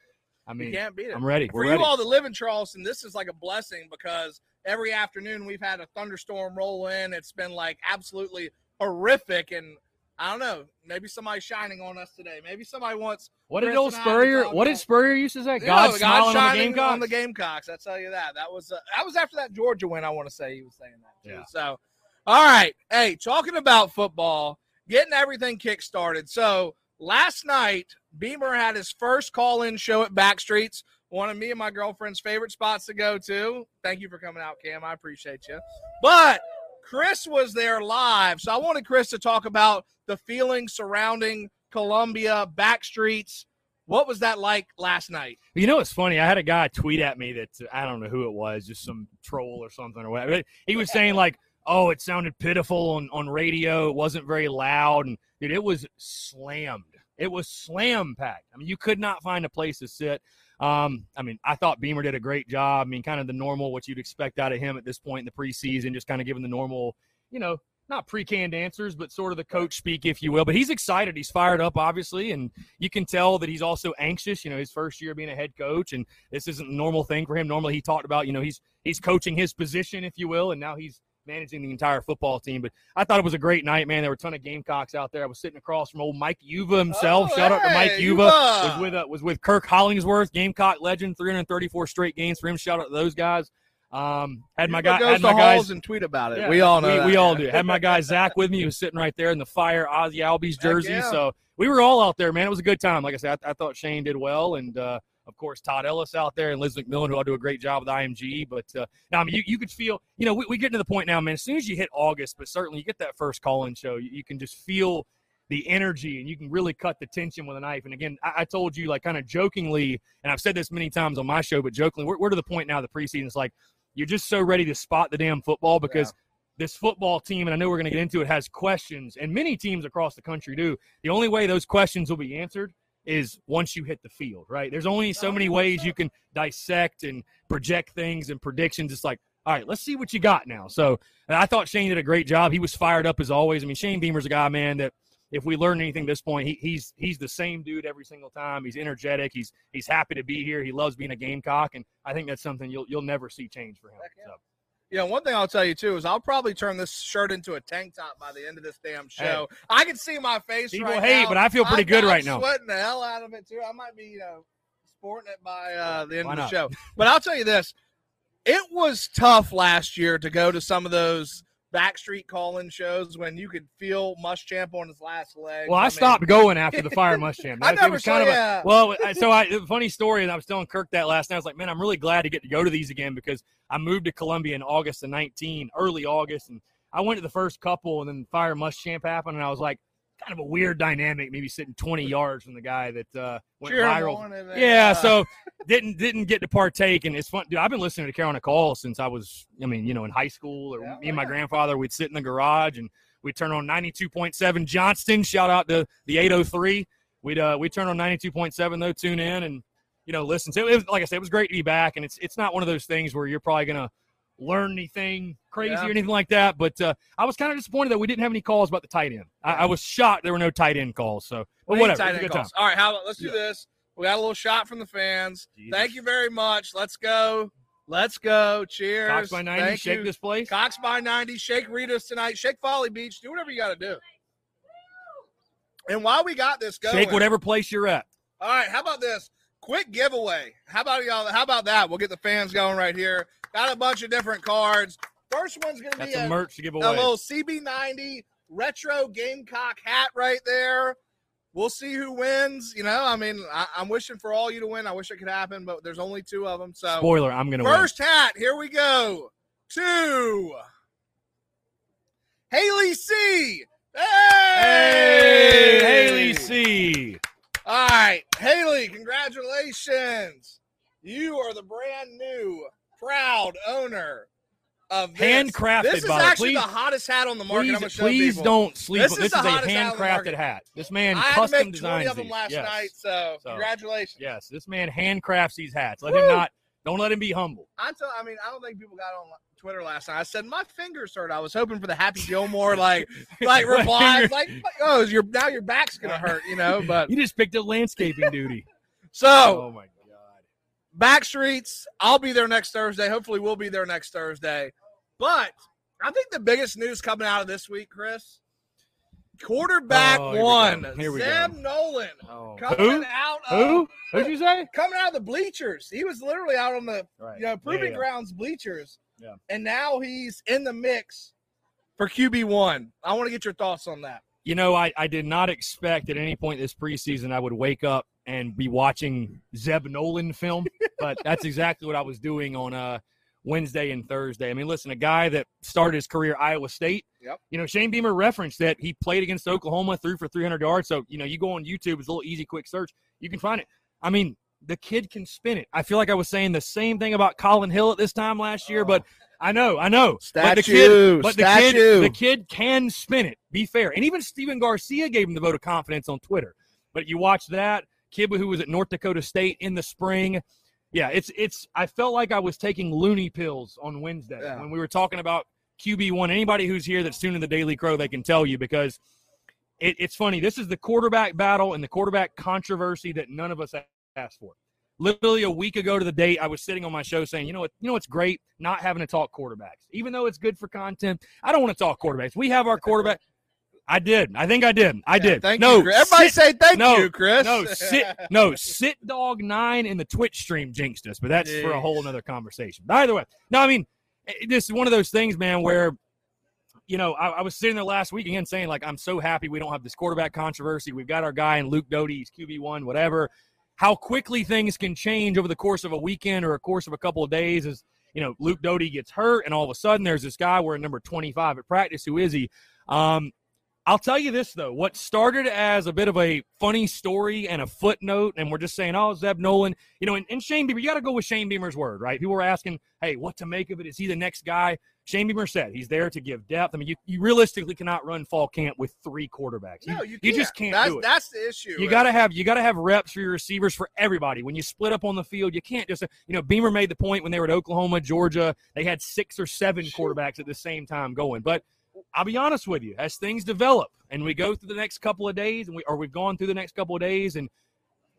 I mean, you can't beat it. I'm ready. For We're you ready. all that live in Charleston, this is like a blessing because every afternoon we've had a thunderstorm roll in. It's been like absolutely horrific, and I don't know. Maybe somebody's shining on us today. Maybe somebody wants. what did old and I to Spurrier? What did Spurrier used to say? You God know, smiling on the Gamecocks. on the Gamecocks. I tell you that. That was uh, that was after that Georgia win. I want to say he was saying that too. Yeah. So, all right. Hey, talking about football, getting everything kick started. So last night, Beamer had his first call-in show at Backstreets. One of me and my girlfriend's favorite spots to go to. Thank you for coming out, Cam. I appreciate you. But Chris was there live, so I wanted Chris to talk about the feeling surrounding Columbia Backstreets. What was that like last night? You know, it's funny. I had a guy tweet at me that I don't know who it was, just some troll or something or whatever. He was saying like, "Oh, it sounded pitiful on on radio. It wasn't very loud." And dude, it was slammed. It was slam packed. I mean, you could not find a place to sit. Um, I mean, I thought Beamer did a great job. I mean, kind of the normal what you'd expect out of him at this point in the preseason, just kind of giving the normal, you know, not pre-canned answers, but sort of the coach speak, if you will. But he's excited. He's fired up, obviously, and you can tell that he's also anxious. You know, his first year being a head coach, and this isn't a normal thing for him. Normally, he talked about, you know, he's he's coaching his position, if you will, and now he's managing the entire football team. But I thought it was a great night, man. There were a ton of Gamecocks out there. I was sitting across from old Mike Yuva himself. Oh, Shout out to Mike hey, Yuva. Yuva. Was with uh, was with Kirk Hollingsworth, Gamecock legend, 334 straight games for him. Shout out to those guys. Um, had my guy, had my guys. and tweet about it. Yeah, we all know. We, we all do. Had my guy Zach with me. He was sitting right there in the fire Ozzy Albies jersey. yeah. So we were all out there, man. It was a good time. Like I said, I, I thought Shane did well, and uh, of course Todd Ellis out there and Liz McMillan, who all do a great job with IMG. But uh, no, I mean, you, you could feel, you know, we, we get to the point now, man. As soon as you hit August, but certainly you get that first call-in show, you, you can just feel the energy and you can really cut the tension with a knife. And again, I, I told you, like, kind of jokingly, and I've said this many times on my show, but jokingly, we're, we're to the point now, the preseason, it's like you're just so ready to spot the damn football because this football team, and I know we're going to get into it, has questions, and many teams across the country do. The only way those questions will be answered is once you hit the field, right? There's only so many oh, ways you can dissect and project things and predictions. It's like, all right, let's see what you got now. So I thought Shane did a great job. He was fired up as always. I mean, Shane Beamer's a guy, man, that if we learn anything at this point, he, he's he's the same dude every single time. He's energetic. He's he's happy to be here. He loves being a Gamecock, and I think that's something you'll you'll never see change for him. So. You know, one thing I'll tell you too is I'll probably turn this shirt into a tank top by the end of this damn show. I can see my face. People right hate, now. but I feel pretty I'm- good right now. Sweating the hell out of it too. I might be, you know, sporting it by uh, the end Why of the not? show. But I'll tell you this: it was tough last year to go to some of those backstreet call-in shows when you could feel Muschamp on his last leg. Well, I, mean, stopped going after the fire Muschamp. I It never was saw. kind of a, yeah. Well, I- so I funny story, and I was telling Kirk that last night. I was like, man, I'm really glad to get to go to these again because I moved to Columbia in August of 19, early August, and I went to the first couple, and then Fire Muschamp happened, and I was like, kind of a weird dynamic, maybe sitting 20 yards from the guy that uh, went Cheer viral. Yeah, uh, so didn't didn't get to partake, and it's fun, dude. I've been listening to Carolina Call since I was, I mean, you know, in high school, or Yeah, me and my yeah. grandfather, we'd sit in the garage and we'd turn on ninety two point seven Johnston. Shout out to the eight hundred three. We'd uh we turn on ninety two point seven though, tune in and you know listen. So it was like I said, it was great to be back, and it's it's not one of those things where you're probably gonna learn anything crazy Yeah. or anything like that. But uh, I was kind of disappointed that we didn't have any calls about the tight end. I, I was shocked there were no tight end calls. So, but whatever, tight it was a end good time. All right, how about let's do Yeah. this? We got a little shot from the fans. Jesus. Thank you very much. Let's go. Let's go. Cheers. Cocks by ninety, Thank shake you. this place. Cocks by 90. Shake Rita's tonight. Shake Folly Beach. Do whatever you got to do. And while we got this going, Shake whatever place you're at. All right, how about this? Quick giveaway. How about y'all? How about that? We'll get the fans going right here. Got a bunch of different cards. First one's going to Got be a, merch to give a little CB90 retro Gamecock hat right there. We'll see who wins. You know, I mean, I, I'm wishing for all you to win. I wish it could happen, but there's only two of them. So Spoiler, I'm gonna win. First hat, here we go. Two. Haley C. Hey! Hey, Haley C. All right, Haley, congratulations. You are the brand new, proud owner of this. Handcrafted, This is actually Please- the hottest hat on the market. I'm Please, show please don't sleep. This on- is the is a hottest hat on the handcrafted market. hat. This man I custom 20 designs of them last yes. night, so, So- congratulations. Yes, this man handcrafts these hats. Let Woo! him not. Don't let him be humble. I tell, I mean, I don't think people got on Twitter last night. I said my fingers hurt. I was hoping for the Happy Gilmore like like replies, like oh, your now your back's gonna hurt, you know. But You just picked up landscaping duty. so Oh my god. Backstreets, I'll be there next Thursday. Hopefully, we'll be there next Thursday. But I think the biggest news coming out of this week, Chris, quarterback Oh, one, go. Here we Zeb go. Noland, Oh. coming Who? out of Who? Who'd you say? coming out of the bleachers. He was literally out on the Right. you know proving Yeah, yeah. grounds bleachers. Yeah. And now he's in the mix for QB one. I want to get your thoughts on that. You know, I, I did not expect at any point this preseason I would wake up and be watching Zeb Noland film, but that's exactly what I was doing on uh, Wednesday and Thursday. I mean, listen, a guy that started his career at Iowa State. Yep. You know, Shane Beamer referenced that he played against Oklahoma, threw for 300 yards. So, you know, you go on YouTube, it's a little easy, quick search. You can find it. I mean, the kid can spin it. I feel like I was saying the same thing about Collin Hill at this time last year, but I know, I know. But the kid, but the kid, the kid can spin it. Be fair, and even Stephen Garcia gave him the vote of confidence on Twitter. But you watch that kid who was at North Dakota State in the spring. Yeah, it's it's. I felt like I was taking loony pills on Wednesday Yeah. when we were talking about QB one. Anybody who's here that's tuned in the Daily Crow, they can tell you because it, it's funny. This is the quarterback battle and the quarterback controversy that none of us asked for. Literally a week ago to the date, I was sitting on my show saying, you know what, you know what's great? Not having to talk quarterbacks. Even though it's good for content, I don't want to talk quarterbacks. We have our quarterback. I did. I think I did. I Yeah, did. Thank no, you. Chris. Everybody sit- say thank no, you, Chris. no, sit, no, sit dog nine in the Twitch stream jinxed us, but that's for a whole nother conversation. But either way, no, I mean, this is one of those things, man, where, you know, I, I was sitting there last week again saying, like, I'm so happy we don't have this quarterback controversy. We've got our guy in Luke Doty, he's QB1, whatever. How quickly things can change over the course of a weekend or a course of a couple of days is, you know, Luke Doty gets hurt, and all of a sudden there's this guy wearing number 25 at practice. Who is he? Um, I'll tell you this though, what started as a bit of a funny story and a footnote, and we're just saying, oh, Zeb Noland, you know, and, and Shane Beamer, you got to go with Shane Beamer's word, right? People were asking, hey, what to make of it? Is he the next guy? Shane Beamer said he's there to give depth. I mean, you, you realistically cannot run fall camp with three quarterbacks. No, you, you just can't That's, do it. that's the issue. You got to have you got to have reps for your receivers for everybody. When you split up on the field, you can't just you know Beamer made the point when they were at Oklahoma, Georgia, they had six or seven quarterbacks at the same time going. But I'll be honest with you, as things develop and we go through the next couple of days, and we or we've gone through the next couple of days, and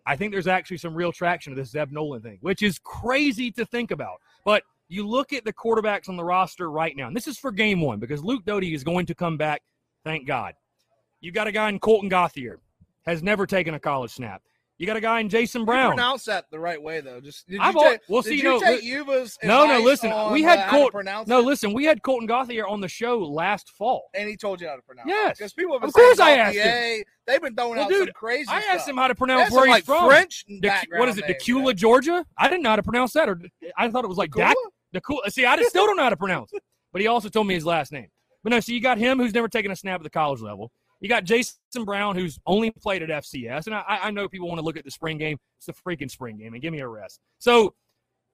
I think there's actually some real traction to this Zeb Noland thing, which is crazy to think about. But you look at the quarterbacks on the roster right now, and this is for game one because Luke Doty is going to come back. Thank God. You've got a guy in Colten Gauthier, has never taken a college snap. You got a guy in Jason Brown. You pronounce that the right way though. Just did I've you al- take, well, did see, you no, take Yuva's No, no, listen, on, we had uh, how Colt- No, listen, we had Colten Gauthier on the show last fall. and he told you how to pronounce Yes. it. Because people have been Of course I asked him. They've been throwing Well, out dude, some crazy I stuff. asked him how to pronounce where he's like from. French background what is it, Decula. Georgia? I didn't know how to pronounce that. Or I thought it was like Decula? Dak. Decula. See, I just still don't know how to pronounce it. But he also told me his last name. But no, so you got him who's never taken a snap at the college level. You got Jason Brown who's only played at FCS. And I, I know people want to look at the spring game. It's the freaking spring game, and give me a rest. So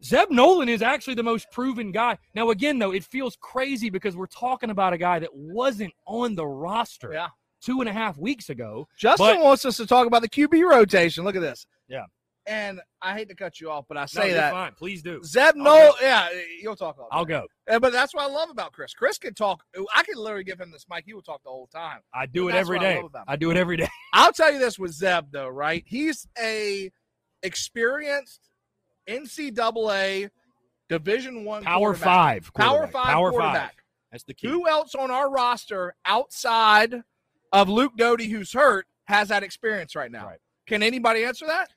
Zeb Noland is actually the most proven guy. Now, again, though, it feels crazy because we're talking about a guy that wasn't on the roster Yeah. two and a half weeks ago. Justin But- wants us to talk about the QB rotation. Look at this. Yeah. And I hate to cut you off, but I No, say you're that fine. Please do. Zeb I'll Yeah, you'll talk all. I'll go. Uh, But that's what I love about Chris. Chris can talk. I can literally give him this mic. He will talk the whole time. I do it every day. I day. love about him. I do it every day. I'll tell you this with Zeb though, right? He's a experienced NCAA Division One Power five. Power five Power quarterback. five. That's the key. Who else on our roster outside of Luke Doty, who's hurt, has that experience right now? Right. Can anybody answer that?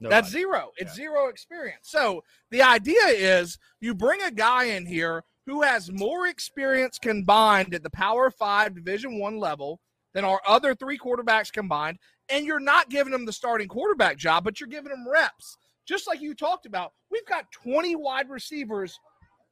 Nobody. That's zero. It's Yeah. zero experience. So the idea is you bring a guy in here who has more experience combined at the Power Five Division One level than our other three quarterbacks combined, and you're not giving him the starting quarterback job, but you're giving him reps. Just like you talked about, we've got 20 wide receivers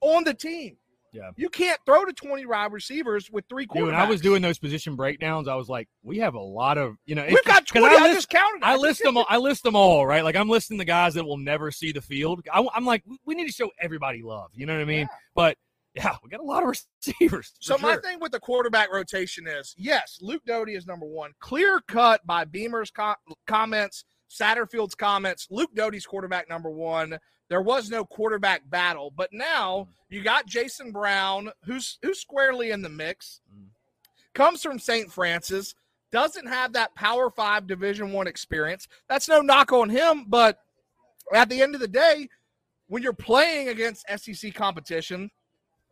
on the team. Yeah. You can't throw to 20 wide receivers with three quarterbacks. Dude, when I was doing those position breakdowns, I was like, we have a lot of, you know, We've got 'cause 20. I, I list, just counted. I list them all. I list them all, right? Like I'm listing the guys that will never see the field. I, am like, we need to show everybody love. You know what I mean? Yeah. But yeah, we got a lot of receivers. So my thing with the quarterback rotation is yes, Luke Doty is number one, clear cut by Beamer's co- comments, Satterfield's comments. Luke Doty's quarterback number one. There was no quarterback battle, but now you got Jason Brown, who's who's squarely in the mix. Mm. Comes from St. Francis, doesn't have that Power Five Division One experience. That's no knock on him, but at the end of the day, when you're playing against SEC competition,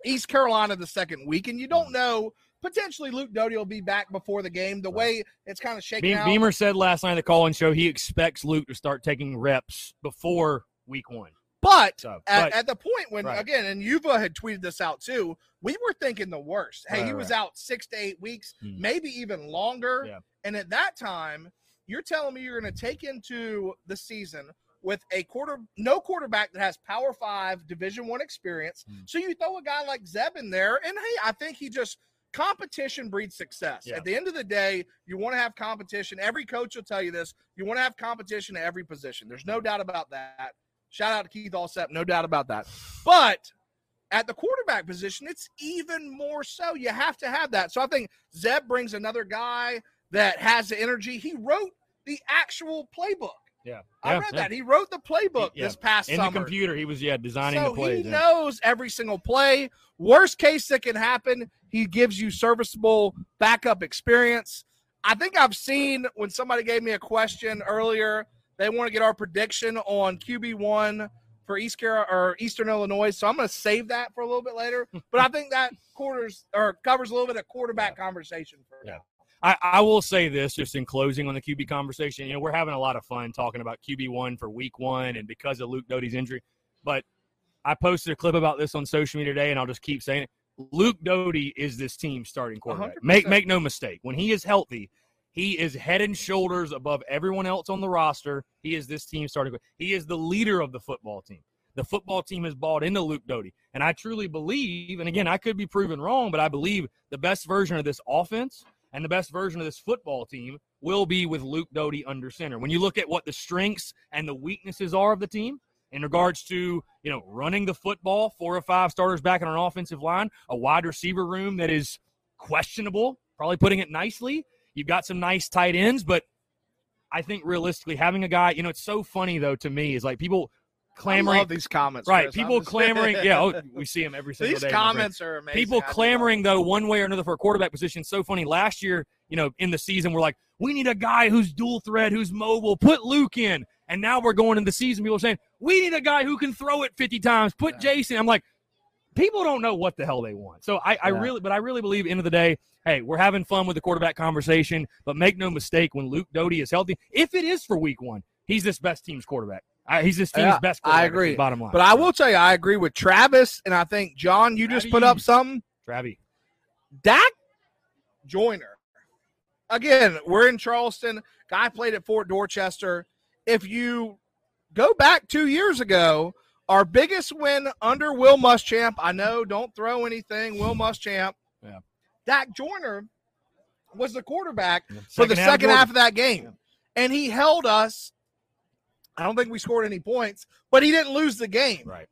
East Carolina the second week, and you don't know. Potentially, Luke Doty will be back before the game. The way it's kind of shaking Be- out. Beamer said last night at the call-in show he expects Luke to start taking reps before week one. But So, at, but- at the point when Right. again, and Yuva had tweeted this out too, we were thinking the worst. Hey, Right, he was right. out six to eight weeks, Hmm. maybe even longer. Yeah. And at that time, you're telling me you're going to take into the season with a quarter no quarterback that has Power Five Division One experience. Hmm. So you throw a guy like Zeb in there, and hey, I think he just competition breeds success. Yeah. At the end of the day, you want to have competition. Every coach will tell you this. You want to have competition at every position. There's no doubt about that. Shout out to Keith Allsep, no doubt about that. But at the quarterback position, it's even more so. You have to have that. So I think Zeb brings another guy that has the energy. He wrote the actual playbook. Yeah, I Yeah, read yeah. that. He wrote the playbook Yeah. this past In summer. the computer, he was yeah designing so the plays. he knows every single play. Worst case that can happen, he gives you serviceable backup experience. I think I've seen when somebody gave me a question earlier, they want to get our prediction on QB one for East Carolina or Eastern Illinois. So I'm going to save that for a little bit later. But I think that quarters or covers a little bit of quarterback conversation for Yeah. now. I, I will say this just in closing on the QB conversation. You know, we're having a lot of fun talking about QB one for week one and because of Luke Doty's injury. But I posted a clip about this on social media today, and I'll just keep saying it. Luke Doty is this team's starting quarterback. 100%. Make make no mistake. When he is healthy, he is head and shoulders above everyone else on the roster. He is this team starting. He is the leader of the football team. The football team has bought into Luke Doty. And I truly believe, and again, I could be proven wrong, but I believe the best version of this offense and the best version of this football team will be with Luke Doty under center. When you look at what the strengths and the weaknesses are of the team in regards to, you know, running the football, four or five starters back on an offensive line, a wide receiver room that is questionable, probably putting it nicely. You've got some nice tight ends, but I think realistically having a guy, you know, it's so funny though to me is like people I clamoring love these comments. right, Chris. People clamoring, yeah, oh, we see them every single these day. friend comments are amazing. people I clamoring though one way or another for a quarterback position. So funny. Last year, you know, in the season, we're like, we need a guy who's dual threat, who's mobile. Put Luke in. And now we're going into the season. People are saying we need a guy who can throw it 50 times. Put Yeah. Jason. I'm like, people don't know what the hell they want. So I, I really, but I really believe, end of the day, hey, we're having fun with the quarterback conversation. But make no mistake, when Luke Doty is healthy, if it is for Week One, he's this best team's quarterback. Uh, he's this team's Yeah, best. I agree. Bottom line, But I will tell you, I agree with Travis, and I think John, you just put up something. Travi. Dak Joyner. Again, we're in Charleston. Guy played at Fort Dorchester. If you go back two years ago, our biggest win under Will Muschamp. I know, don't throw anything. Will Muschamp. Yeah. Dak Joyner was the quarterback Yeah, for the second half second Georgia. half of that game. And he held us. I don't think we scored any points, but he didn't lose the game. Right.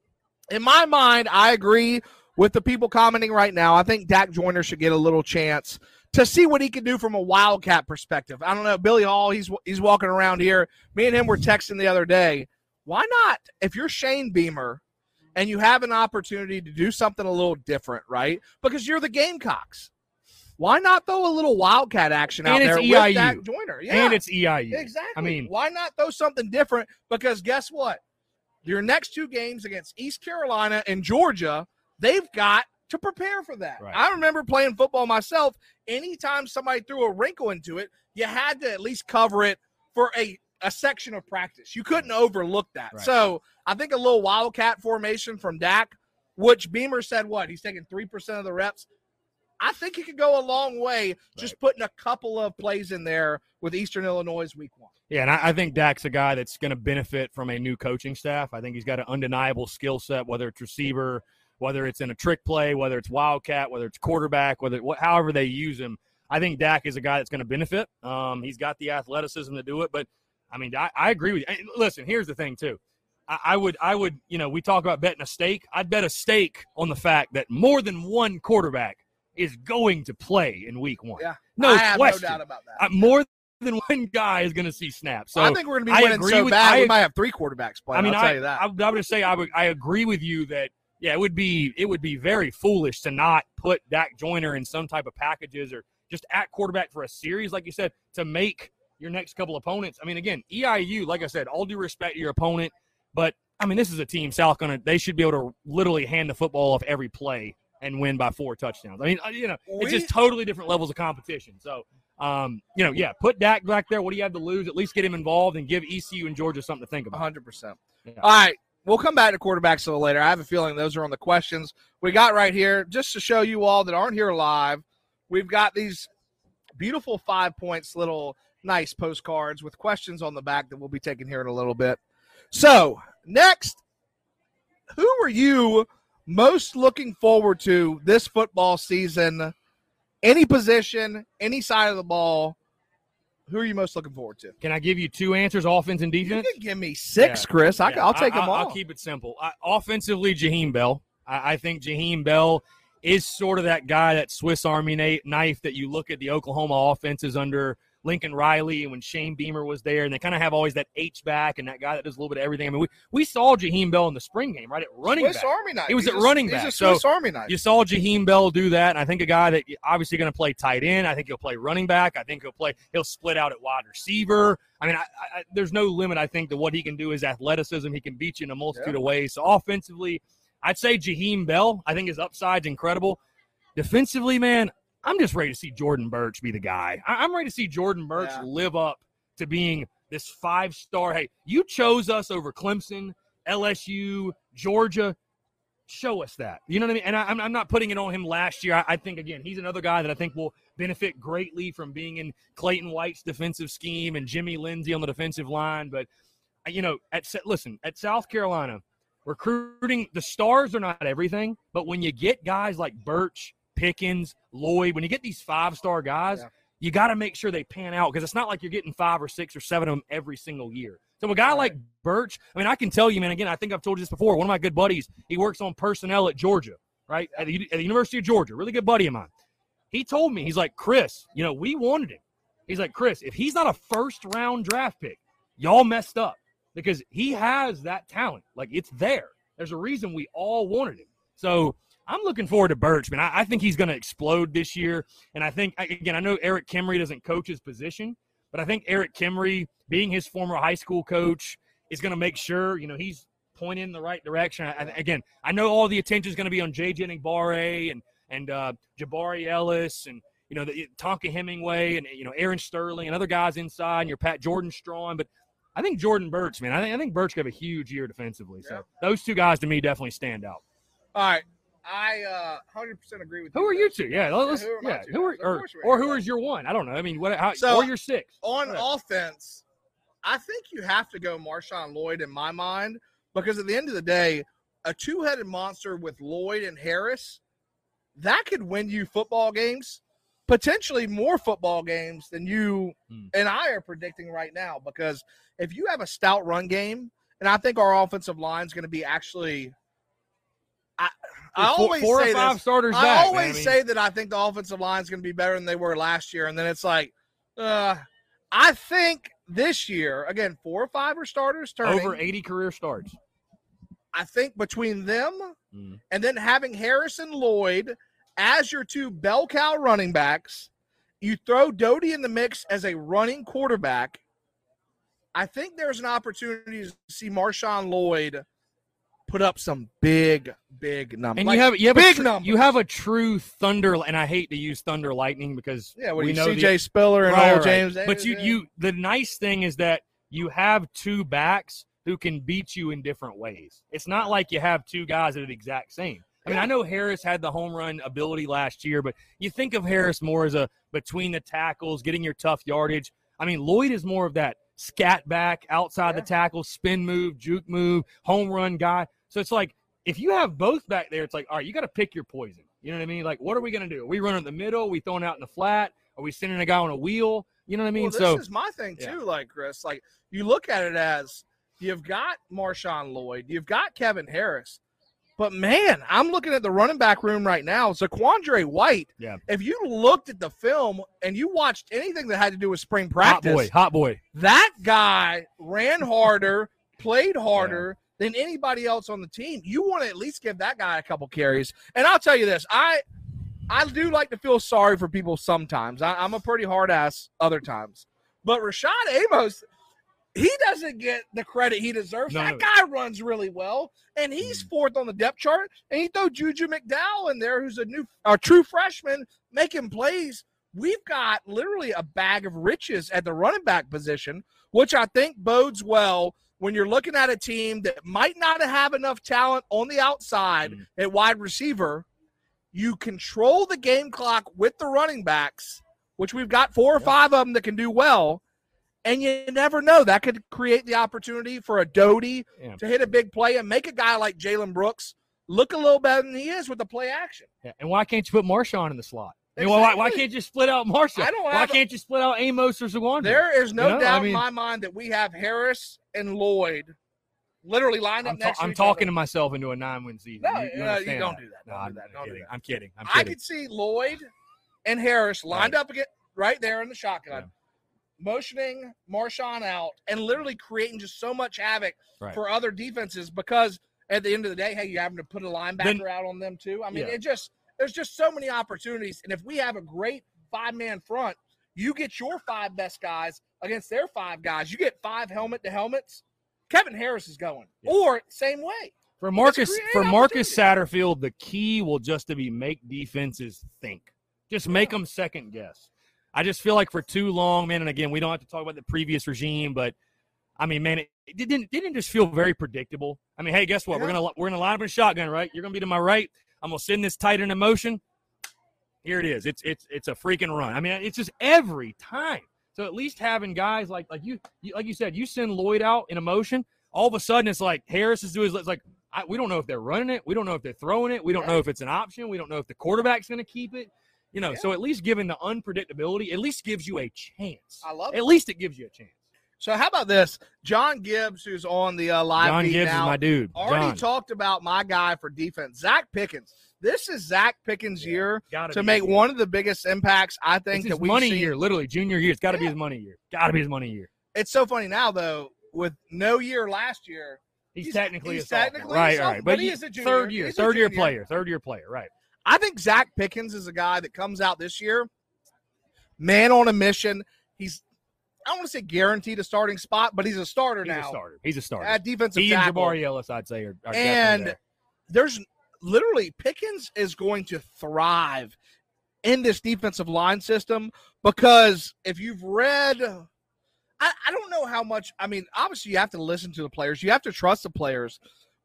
In my mind, I agree with the people commenting right now. I think Dak Joyner should get a little chance to see what he can do from a Wildcat perspective. I don't know. Billy Hall, he's he's walking around here. Me and him were texting the other day. Why not? If you're Shane Beamer and you have an opportunity to do something a little different, right? Because you're the Gamecocks. Why not throw a little Wildcat action out And there EIU. with Dak Joyner? Yeah. And it's EIU. Exactly. I mean- why not throw something different? Because guess what? Your next two games against East Carolina and Georgia, they've got to prepare for that. Right. I remember playing football myself. Anytime somebody threw a wrinkle into it, you had to at least cover it for a, a section of practice. You couldn't overlook that. Right. So I think a little wildcat formation from Dak, which Beamer said what? He's taking 3% of the reps. I think he could go a long way just putting a couple of plays in there with Eastern Illinois week one. Yeah, and I, I think Dak's a guy that's going to benefit from a new coaching staff. I think he's got an undeniable skill set, whether it's receiver, whether it's in a trick play, whether it's wildcat, whether it's quarterback, whether what, however they use him. I think Dak is a guy that's going to benefit. Um, he's got the athleticism to do it, but I mean, I, I agree with you. Listen, here's the thing too. I, I would, I would, you know, we talk about betting a stake. I'd bet a stake on the fact that more than one quarterback is going to play in week one. Yeah. no I have question. no doubt about that. Uh, more than one guy is going to see snaps. So I think we're going to I be winning agree so with- bad I- we might have three quarterbacks playing. I mean, I'll tell I, you that. I, I would say I would I agree with you that yeah, it would be it would be very foolish to not put Dak Joyner in some type of packages or just at quarterback for a series, like you said, to make your next couple opponents. I mean, again, EIU, like I said, all due respect to your opponent, but I mean, this is a team South gonna they should be able to literally hand the football off every play and win by four touchdowns. I mean, uh, you know, it's just totally different levels of competition. So. Um, you know, yeah, put Dak back there. What do you have to lose? At least get him involved and give ECU and Georgia something to think about. 100%. Yeah. All right. We'll come back to quarterbacks a little later. I have a feeling those are on the questions we got right here. Just to show you all that aren't here live, we've got these beautiful five points, little nice postcards with questions on the back that we'll be taking here in a little bit. So, next, who are you most looking forward to this football season? Any position, any side of the ball. Who are you most looking forward to? Can I give you two answers, offense and defense? You can give me six, Yeah. Chris. I, Yeah, will take them all. I'll keep it simple. I, offensively, Jaheim Bell. I, I think Jaheim Bell is sort of that guy, that Swiss Army knife that you look at the Oklahoma offenses under Lincoln Riley and when Shane Beamer was there, and they kind of have always that H back and that guy that does a little bit of everything. I mean, we, we saw Jaheim Bell in the spring game, right? At running Swiss back. Army knife. He was He's at a- running he's back. a So Swiss Army knife. You saw Jaheim Bell do that. And I think a guy that obviously going to play tight end. I think he'll play running back. I think he'll play. He'll split out at wide receiver. I mean, I, I, there's no limit. I think to what he can do is athleticism. He can beat you in a multitude Yeah. of ways. So offensively, I'd say Jaheim Bell. I think his upside's incredible. Defensively, man, I'm just ready to see Jordan Burch be the guy. I, I'm ready to see Jordan Burch Yeah. live up to being this five star. Hey, you chose us over Clemson, LSU, Georgia show us that. You know what I mean? And I, I'm, I'm not putting it on him last year. I, I think, again, he's another guy that I think will benefit greatly from being in Clayton White's defensive scheme and Jimmy Lindsey on the defensive line. But, uh, you know, at listen, at South Carolina, recruiting, the stars are not everything. But when you get guys like Burch, Pickens, Lloyd, when you get these five star guys, Yeah. you got to make sure they pan out because it's not like you're getting five or six or seven of them every single year. So a guy Right. like Burch, I mean, I can tell you, man. Again, I think I've told you this before. One of my good buddies, he works on personnel at Georgia, right at the, at the University of Georgia. Really good buddy of mine. He told me, he's like, Chris, you know, we wanted him. He's like, Chris, if he's not a first round draft pick, y'all messed up because he has that talent. Like it's there. There's a reason we all wanted him. So I'm looking forward to Burch, man. I, I think he's going to explode this year. And I think, again, I know Erik Kimrey doesn't coach his position, but I think Erik Kimrey, being his former high school coach, is going to make sure, you know, he's pointing in the right direction. I, again, I know all the attention is going to be on Kingsley Enagbare and, and uh, Jabari Ellis and, you know, the, Tonka Hemingway and, you know, Aaron Sterling and other guys inside and your Pat Jordan Strachan. But I think Jordan Burch, man. I think I think Burch could have a huge year defensively. So those two guys to me definitely stand out. All right. I uh, 100% agree with you. Who are there. you two? Yeah, let's, who are my yeah. Who are or, or who is your one? I don't know. I mean, what? How, So- or your six? On Whatever. offense, I think you have to go Marshawn Lloyd in my mind because at the end of the day, a two headed monster with Lloyd and Harris, that could win you football games, potentially more football games than you Hmm. and I are predicting right now. Because if you have a stout run game, and I think our offensive line is going to be actually. I, I always four say or five this. starters. I back, always mean, say that I think the offensive line is going to be better than they were last year, and then it's like, uh, I think this year again, four or five are starters turning. over eighty career starts. I think between them Mm. and then having Harrison Lloyd as your two bell cow running backs, you throw Doty in the mix as a running quarterback. I think there's an opportunity to see Marshawn Lloyd put up some big, big numbers. And Like, you have you have big a tr- numbers. you have a true thunder, and I hate to use thunder lightning because yeah, what we you know the- CJ Spiller and Right, old right. James. But you you the nice thing is that you have two backs who can beat you in different ways. It's not like you have two guys that are the exact same. I mean, I know Harris had the home run ability last year, but you think of Harris more as a between the tackles, getting your tough yardage. I mean, Lloyd is more of that scat back, outside Yeah. the tackle, spin move, juke move, home run guy. So it's like if you have both back there, it's like, all right, you got to pick your poison. You know what I mean? Like, what are we going to do? Are we running in the middle? Are we throwing out in the flat? Are we sending a guy on a wheel? You know what I mean? well, this so is my thing yeah. too. Like Chris, like you look at it as you've got Marshawn Lloyd, you've got Kevin Harris, but man, I'm looking at the running back room right now. Zaquandre White. Yeah. If you looked at the film and you watched anything that had to do with spring practice, hot boy, hot boy. that guy ran harder, played harder than anybody else on the team. You want to at least give that guy a couple carries. And I'll tell you this, I I do like to feel sorry for people sometimes. I, I'm a pretty hard ass other times. But Rashad Amos, he doesn't get the credit he deserves. No, that guy runs really well, and he's Mhm. fourth on the depth chart. And you throw Juju McDowell in there, who's a new, a true freshman, making plays. We've got literally a bag of riches at the running back position, which I think bodes well when you're looking at a team that might not have enough talent on the outside Mhm. at wide receiver. You control the game clock with the running backs, which we've got four or Yeah. five of them that can do well. And you never know. That could create the opportunity for a Doty Yeah. to hit a big play and make a guy like Jalen Brooks look a little better than he is with the play action. Yeah. And why can't you put Marshawn in the slot? I mean, why, why can't you split out Marshawn? I don't why can't you split out Amos or Zaquandre? There is no You know, I doubt mean- in my mind that we have Harris and Lloyd literally lined up I'm, ta- next to I'm talking to myself into a nine-win season. No, you, you no, you don't that. do that. No, Don't do that. I'm Don't do kidding. that. I'm kidding. I'm I could see Lloyd and Harris lined up again right there in the shotgun, motioning Marshawn out and literally creating just so much havoc Right. for other defenses because at the end of the day, hey, you're having to put a linebacker Then- out on them too. I mean, Yeah. it just there's just so many opportunities. And if we have a great five man front, you get your five best guys against their five guys. You get five helmet to helmets. Kevin Harris is going. Yeah. Or same way. For Marcus, for Marcus. Satterfield, the key will just to be make defenses think. Just make them second guess. I just feel like for too long, man. And again, we don't have to talk about the previous regime, but I mean, man, it, it didn't didn't just feel very predictable. I mean, hey, guess what? We're gonna we're gonna line up in a shotgun, right? You're gonna be to my right. I'm gonna send this tight end in motion. Here it is. It's it's it's a freaking run. I mean, it's just every time. So at least having guys like like you, you like you said, you send Lloyd out in a motion. All of a sudden, it's like Harris is doing. It's like I, we don't know if they're running it. We don't know if they're throwing it. We don't know if it's an option. We don't know if the quarterback's going to keep it. You know, Yeah. so at least given the unpredictability, at least gives you a chance. I love it. At least it gives you a chance. So how about this? John Gibbs, who's on the uh, live John feed Gibbs now, is my dude. already John. talked about my guy for defense, Zacch Pickens. This is Zacch Pickens' year Gotta make one of the biggest impacts I think that we've money seen. year, literally junior year. It's got to be his money year. Got to be his money year. It's so funny now though, with no year last year. He's, He's- technically he's technically right, sophomore, right. but But he he- is a junior. third year, He's third year player, third year player. Right. I think Zacch Pickens is a guy that comes out this year, man on a mission. He's I don't want to say guaranteed a starting spot, but he's a starter He's now a starter. He's a starter. at defensive He and. Jabari Ellis, I'd say, are, are and there. there's literally Pickens is going to thrive in this defensive line system because if you've read, I, I don't know how much. I mean, obviously, you have to listen to the players, you have to trust the players.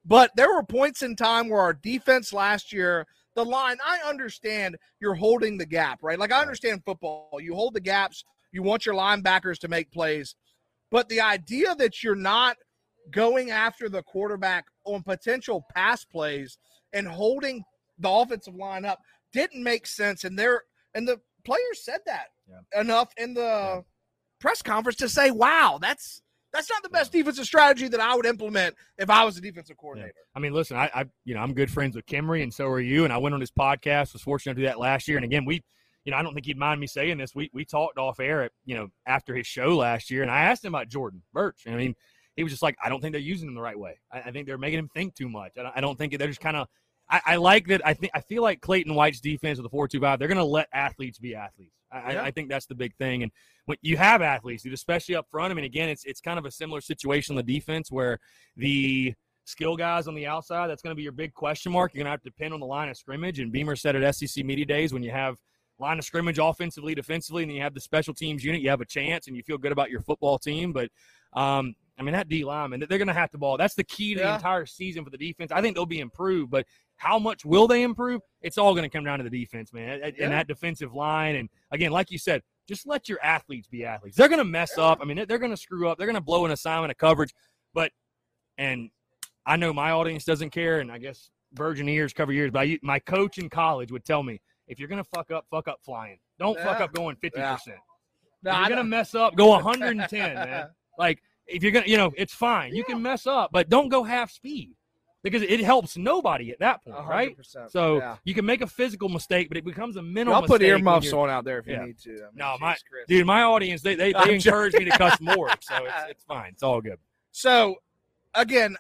But there were points in time where our defense last year, the line, I understand you're holding the gap, right? Like, I understand football. You hold the gaps, you want your linebackers to make plays. But the idea that you're not going after the quarterback on potential pass plays and holding the offensive line up didn't make sense. And there, and the players said that Yeah. enough in the press conference to say, "Wow, that's that's not the best defensive strategy that I would implement if I was a defensive coordinator." I mean, listen, I, I, you know, I'm good friends with Kimrey, and so are you. And I went on his podcast. Was fortunate to do that last year. And again, we, you know, I don't think he'd mind me saying this. We we talked off air, at, you know, after his show last year, and I asked him about Jordan Burch. I mean, he was just like, I don't think they're using him the right way. I, I think they're making him think too much. I don't, I don't think they're just kind of. I, I like that. I think I feel like Clayton White's defense with the four two five. They're going to let athletes be athletes. I, Yeah. I, I think that's the big thing. And when you have athletes, dude, especially up front. I mean, again, it's it's kind of a similar situation on the defense where the skill guys on the outside, that's going to be your big question mark. You're going to have to depend on the line of scrimmage. And Beamer said at SEC Media Days, when you have line of scrimmage offensively, defensively, and then you have the special teams unit, you have a chance and you feel good about your football team. But, um, I mean, that D lineman, they're going to have to ball. That's the key to the entire season for the defense. I think they'll be improved, but how much will they improve? It's all going to come down to the defense, man, and- Yeah. that defensive line. And again, like you said, just let your athletes be athletes. They're going to mess up. I mean, they're, they're going to screw up. They're going to blow an assignment of coverage. But, and I know my audience doesn't care, and I guess virgin ears cover ears. But I, my coach in college would tell me, if you're going to fuck up, fuck up flying. Don't fuck up going 50%. Yeah. If No, you're I going to don't- mess up, go 110, man. Like, if you're going to, you know, it's fine. You can mess up, but don't go half speed because it helps nobody at that point, right? 100%. So yeah. you can make a physical mistake, but it becomes a mental I'll put earmuffs on out there if you Yeah. need to. I mean, No, my- Christ. Dude, my audience, they they, they encourage me to cuss more, so it's, it's fine. It's all good. So, again,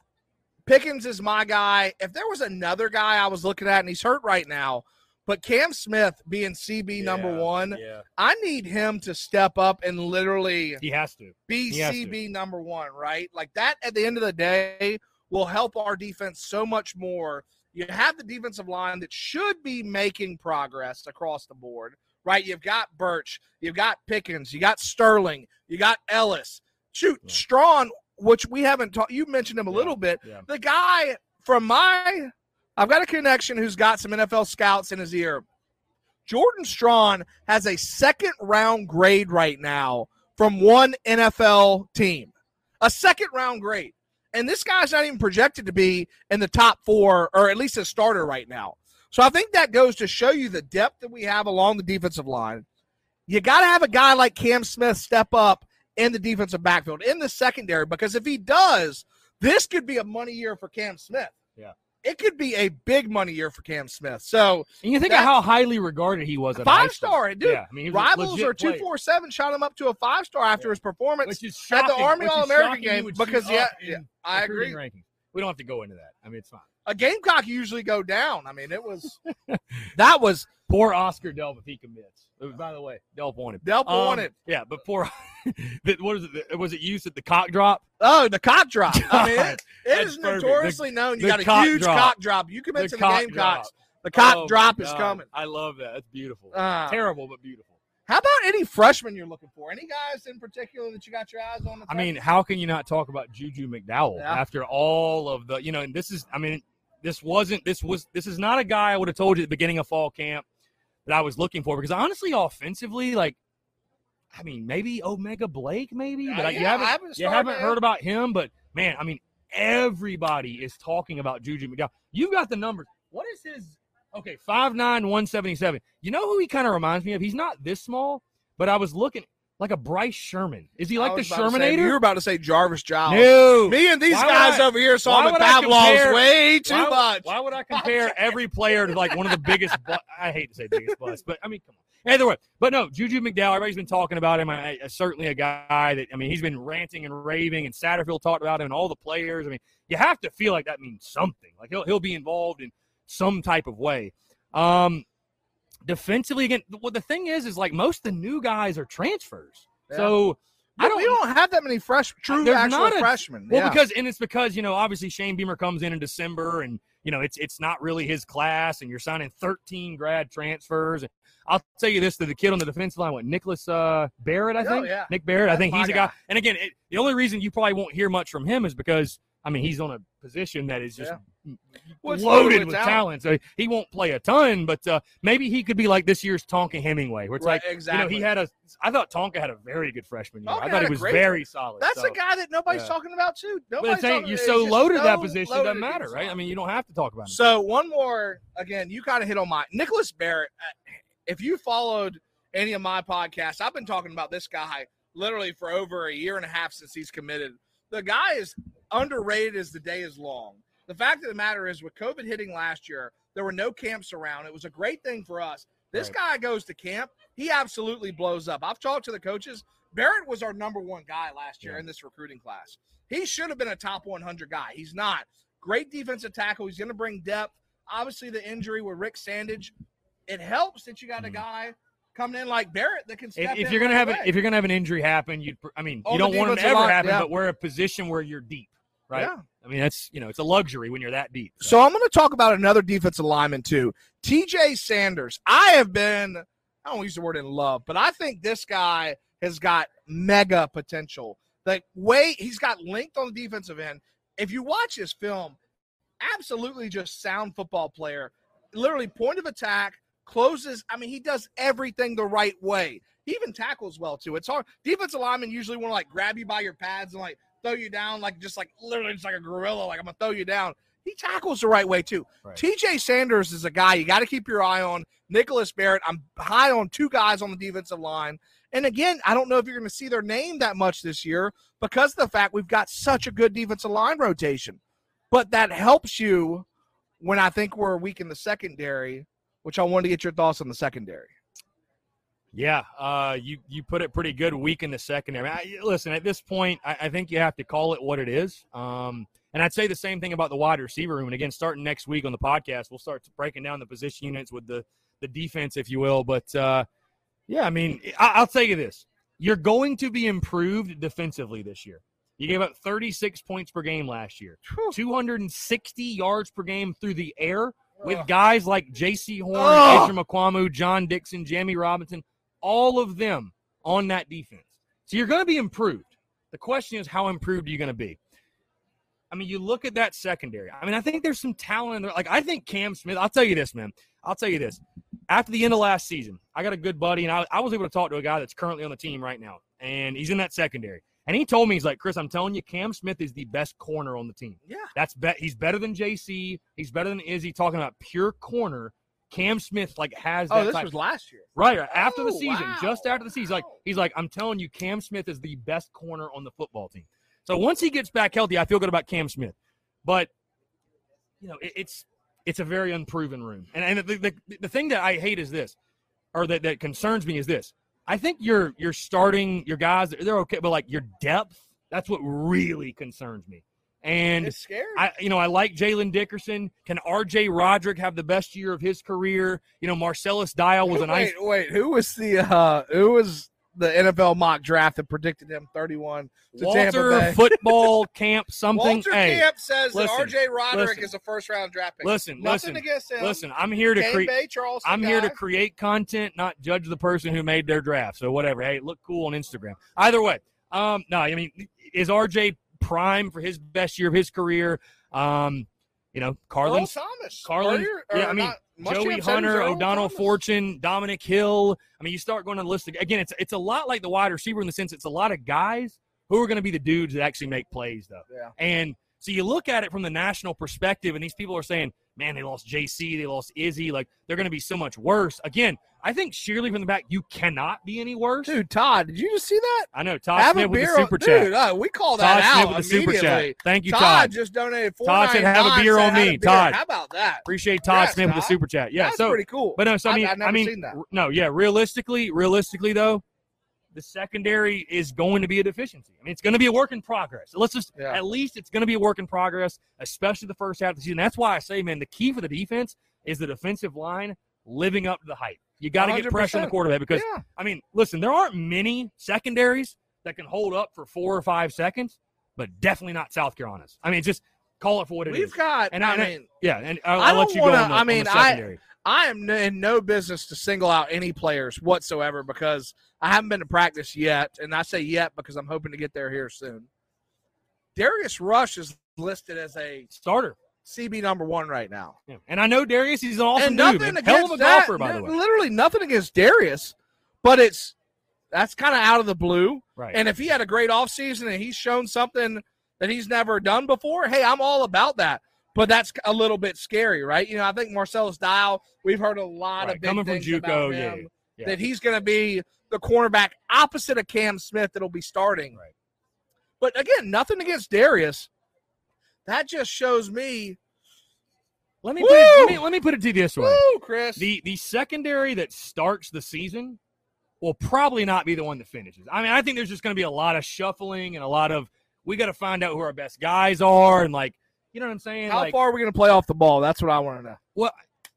Pickens is my guy. If there was another guy I was looking at, and he's hurt right now, but Cam Smith being CB number one, Yeah, I need him to step up and literally he has to. be He has to. CB number one, right? Like that at the end of the day will help our defense so much more. You have the defensive line that should be making progress across the board, right? You've got Burch, you've got Pickens, you got Sterling, you got Ellis. Shoot, Yeah. Strachan, which we haven't talked, you mentioned him a Yeah, little bit. yeah. The guy from my, I've got a connection who's got some NFL scouts in his ear. Jordan Strachan has a second round grade right now from one NFL team. A second round grade. And this guy's not even projected to be in the top four or at least a starter right now. So I think that goes to show you the depth that we have along the defensive line. You got to have a guy like Cam Smith step up in the defensive backfield, in the secondary, because if he does, this could be a money year for Cam Smith. Yeah. It could be a big money year for Cam Smith. So And you think of how highly regarded he was at five star, dude. Yeah, I mean, he was a Rivals or two four seven shot him up to a five star after Yeah. his performance is at the Army All American game because yeah, yeah, I agree. rankings. We don't have to go into that. I mean, it's fine. A Gamecock usually go down. I mean, it was that was Poor Oscar Delp if he commits. By the way, Delp wanted. Delp Um, wanted. Yeah, but poor. the- what is it? Was it used at the cock drop? Oh, the cock drop. I mean, it, it is perfect. notoriously known. You got a huge drop. cock drop. You commit The to the cock Gamecocks. The cock Oh, drop is coming. I love that. That's beautiful. Uh, Terrible, but beautiful. how about any freshmen you're looking for? Any guys in particular that you got your eyes on? I mean, how can you not talk about Juju McDowell Yeah. after all of the, you know, and this is, I mean, this wasn't, this was, this is not a guy I would have told you at the beginning of fall camp that I was looking for because honestly, offensively, like, I mean, maybe Omega Blake, maybe, but Uh, I- you haven't, haven't you haven't heard about him. But man, I mean, everybody is talking about Juju McDowell. You've got the numbers. What is his? Okay, five nine one seventy seven. You know who he kind of reminds me of? He's not this small, but I was looking like a Bryce Sherman. Is he like the Shermanator? you were about to say Jarvis Giles. No. Me and these Why guys I- over here saw the Pavlovs way too why, much. Why would I compare every player to like one of the biggest? Bu- I hate to say biggest busts, but I mean, come on. Either way, but no, Juju McDowell. Everybody's been talking about him. I, I, certainly a guy that I mean, he's been ranting and raving, and Satterfield talked about him, and all the players. I mean, you have to feel like that means something. Like he'll he'll be involved in some type of way. Um, defensively, again, well, the thing is, is like most of the new guys are transfers. Yeah. So I don't. We don't have that many fresh, true actual a- freshmen. Well, yeah. because and it's because you know obviously Shane Beamer comes in in December, and you know it's it's not really his class, and you're signing 13 grad transfers. And I'll tell you this: to the kid on the defensive line, what Nicholas uh, Barrett, I Oh, think, yeah. Nick Barrett, I think he's a guy. guy. And again, it, the only reason you probably won't hear much from him is because I mean he's on a position that is just Well, loaded with with talent. talent. So he won't play a ton, but uh, maybe he could be like this year's Tonka Hemingway, where it's Right, like exactly. you know he had a. I thought Tonka had a very good freshman year. Tonka I thought he was great- very solid. That's so. a guy that nobody's yeah. talking about too. But Nobody's it's saying talking- you're so just loaded at that position, it loaded doesn't matter, right? I mean, you don't have to talk about it. So one more again, you kind of hit on my Nicholas Barrett. uh, If you followed any of my podcasts, I've been talking about this guy literally for over a year and a half since he's committed. The guy is underrated as the day is long. The fact of the matter is, with COVID hitting last year, there were no camps around. It was a great thing for us. This guy goes to camp, he absolutely blows up. I've talked to the coaches. Barrett was our number one guy last year Yeah. in this recruiting class. He should have been a top 100 guy. He's not. Great defensive tackle. He's going to bring depth. Obviously, the injury with Rick Sandidge, it helps that you got a Mhm. guy coming in like Barrett that can step if, if you're gonna right have an, if you're gonna have an injury happen, you I mean, On you don't want it to ever happen, yeah. but we're a position where you're deep, right? Yeah. I mean, that's you know, it's a luxury when you're that deep. So I'm going to talk about another defensive lineman too, T.J. Sanders. I have been, I don't use the word in love, but I think this guy has got mega potential. Like way he's got length on the defensive end. If you watch his film, absolutely just sound football player. Literally point of attack, closes. I mean, he does everything the right way. He even tackles well too. It's hard. Defensive linemen usually want to like grab you by your pads and like throw you down, like just like literally just like a gorilla, like I'm gonna throw you down. He tackles the right way too. Right. TJ Sanders is a guy you got to keep your eye on. Nicholas Barrett. I'm high on two guys on the defensive line. And again, I don't know if you're going to see their name that much this year because of the fact we've got such a good defensive line rotation. But that helps you when I think we're weak in the secondary, which I wanted to get your thoughts on the secondary. Yeah, uh, you you put it pretty good. Weak in the secondary. I, listen, at this point, I, I think you have to call it what it is. Um, and I'd say the same thing about the wide receiver room. And again, starting next week on the podcast, we'll start breaking down the position units with the the defense, if you will. But uh, yeah, I mean, I, I'll tell you this: you're going to be improved defensively this year. You gave up 36 points per game last year, 260 yards per game through the air with guys like Jaycee Horn. Israel Mukuamu, John Dixon, Jammie Robinson, all of them on that defense. So you're going to be improved. The question is, how improved are you going to be? I mean, you look at that secondary. I mean, I think there's some talent in there. Like, I think Cam Smith, I'll tell you this, man. I'll tell you this. After the end of last season, I got a good buddy, and I, I was able to talk to a guy that's currently on the team right now, and he's in that secondary. And he told me, he's like, Chris, I'm telling you, Cam Smith is the best corner on the team. Yeah. That's bet. He's better than JC. He's better than Izzy. Talking about pure corner, Cam Smith like has oh, that Oh, this type. was last year. right after the Oh, season, wow. just after the season. He's like he's like, I'm telling you, Cam Smith is the best corner on the football team. So once he gets back healthy, I feel good about Cam Smith. But you know, it, it's it's a very unproven room. And and the, the the thing that I hate is this, or that, that concerns me is this. I think you're you're starting your guys, they're okay, but like your depth, that's what really concerns me. And It's scary. I, you know, I like Jaylin Dickerson. Can R.J. Roderick have the best year of his career? You know, Marcellus Dial was a nice. Wait, wait. Who was the uh who was the NFL mock draft that predicted him 31 to Tampa Walter football camp something. Walter hey, Camp says listen, that RJ Roderick listen. is a first round draft pick. listen, Nothing listen, against him. listen. I'm here to create. I'm here to create content, not judge the person who made their draft. So whatever. Hey, look cool on Instagram. Either way, um, no, I mean, is RJ prime for his best year of his career? Um, you know, Earl Thomas. Carlin- Earlier- yeah, I mean, Joey said he was Hunter, O'Donnell Thomas. Fortune, Dominic Hill. I mean, you start going on the list ag- again. It's it's a lot like the wide receiver in the sense it's a lot of guys who are going to be the dudes that actually make plays, though. Yeah. And so you look at it from the national perspective, and these people are saying, "Man, they lost JC, they lost Izzy, like they're going to be so much worse." Again, I think sheerly from the back, you cannot be any worse. Dude, Todd, did you just see that? I know Todd Have Smith a with the super dude. chat. uh, we call Todd that Smith out with the super chat. Thank you, Todd, Todd. just donated. Todd said, "Have a beer on me." beer." Todd. How about that? Appreciate Todd Yes, Smith with the super chat. Yeah, That's so pretty cool. But no, so I I've- mean, I've never I mean, seen that. no, yeah. Realistically, realistically though, the secondary is going to be a deficiency. I mean, it's going to be a work in progress. Let's just Yeah. at least it's going to be a work in progress, especially the first half of the season. That's why I say, man, the key for the defense is the defensive line living up to the hype. You got to get pressure on the quarterback because yeah. I mean, listen, there aren't many secondaries that can hold up for four or five seconds, but definitely not South Carolina's. I mean, just call it for what it is. We've got. And I, I- mean, yeah, and I'll, I I'll let you wanna- go. On the, I mean, I- I am in no business to single out any players whatsoever because I haven't been to practice yet, and I say yet because I'm hoping to get there here soon. Darius Rush is listed as a starter. CB number one right now. Yeah. And I know Darius, he's an awesome and nothing dude. against Hell of a that, golfer, by the way. Literally nothing against Darius, but it's that's kind of out of the blue. Right. And if he had a great offseason and he's shown something that he's never done before, hey, I'm all about that. But that's a little bit scary, right? You know, I think Marcellus Dial, we've heard a lot Right. of Coming from JUCO, about yeah, yeah. that he's going to be the cornerback opposite of Cam Smith that'll be starting. Right. But again, nothing against Darius. That just shows me, let me, put it, let me let me put it to you this way: woo, Chris. the the secondary that starts the season will probably not be the one that finishes. I mean, I think there's just going to be a lot of shuffling and a lot of we got to find out who our best guys are and like you know what I'm saying. How like, far are we going to play off the ball? That's what I want to know. Well,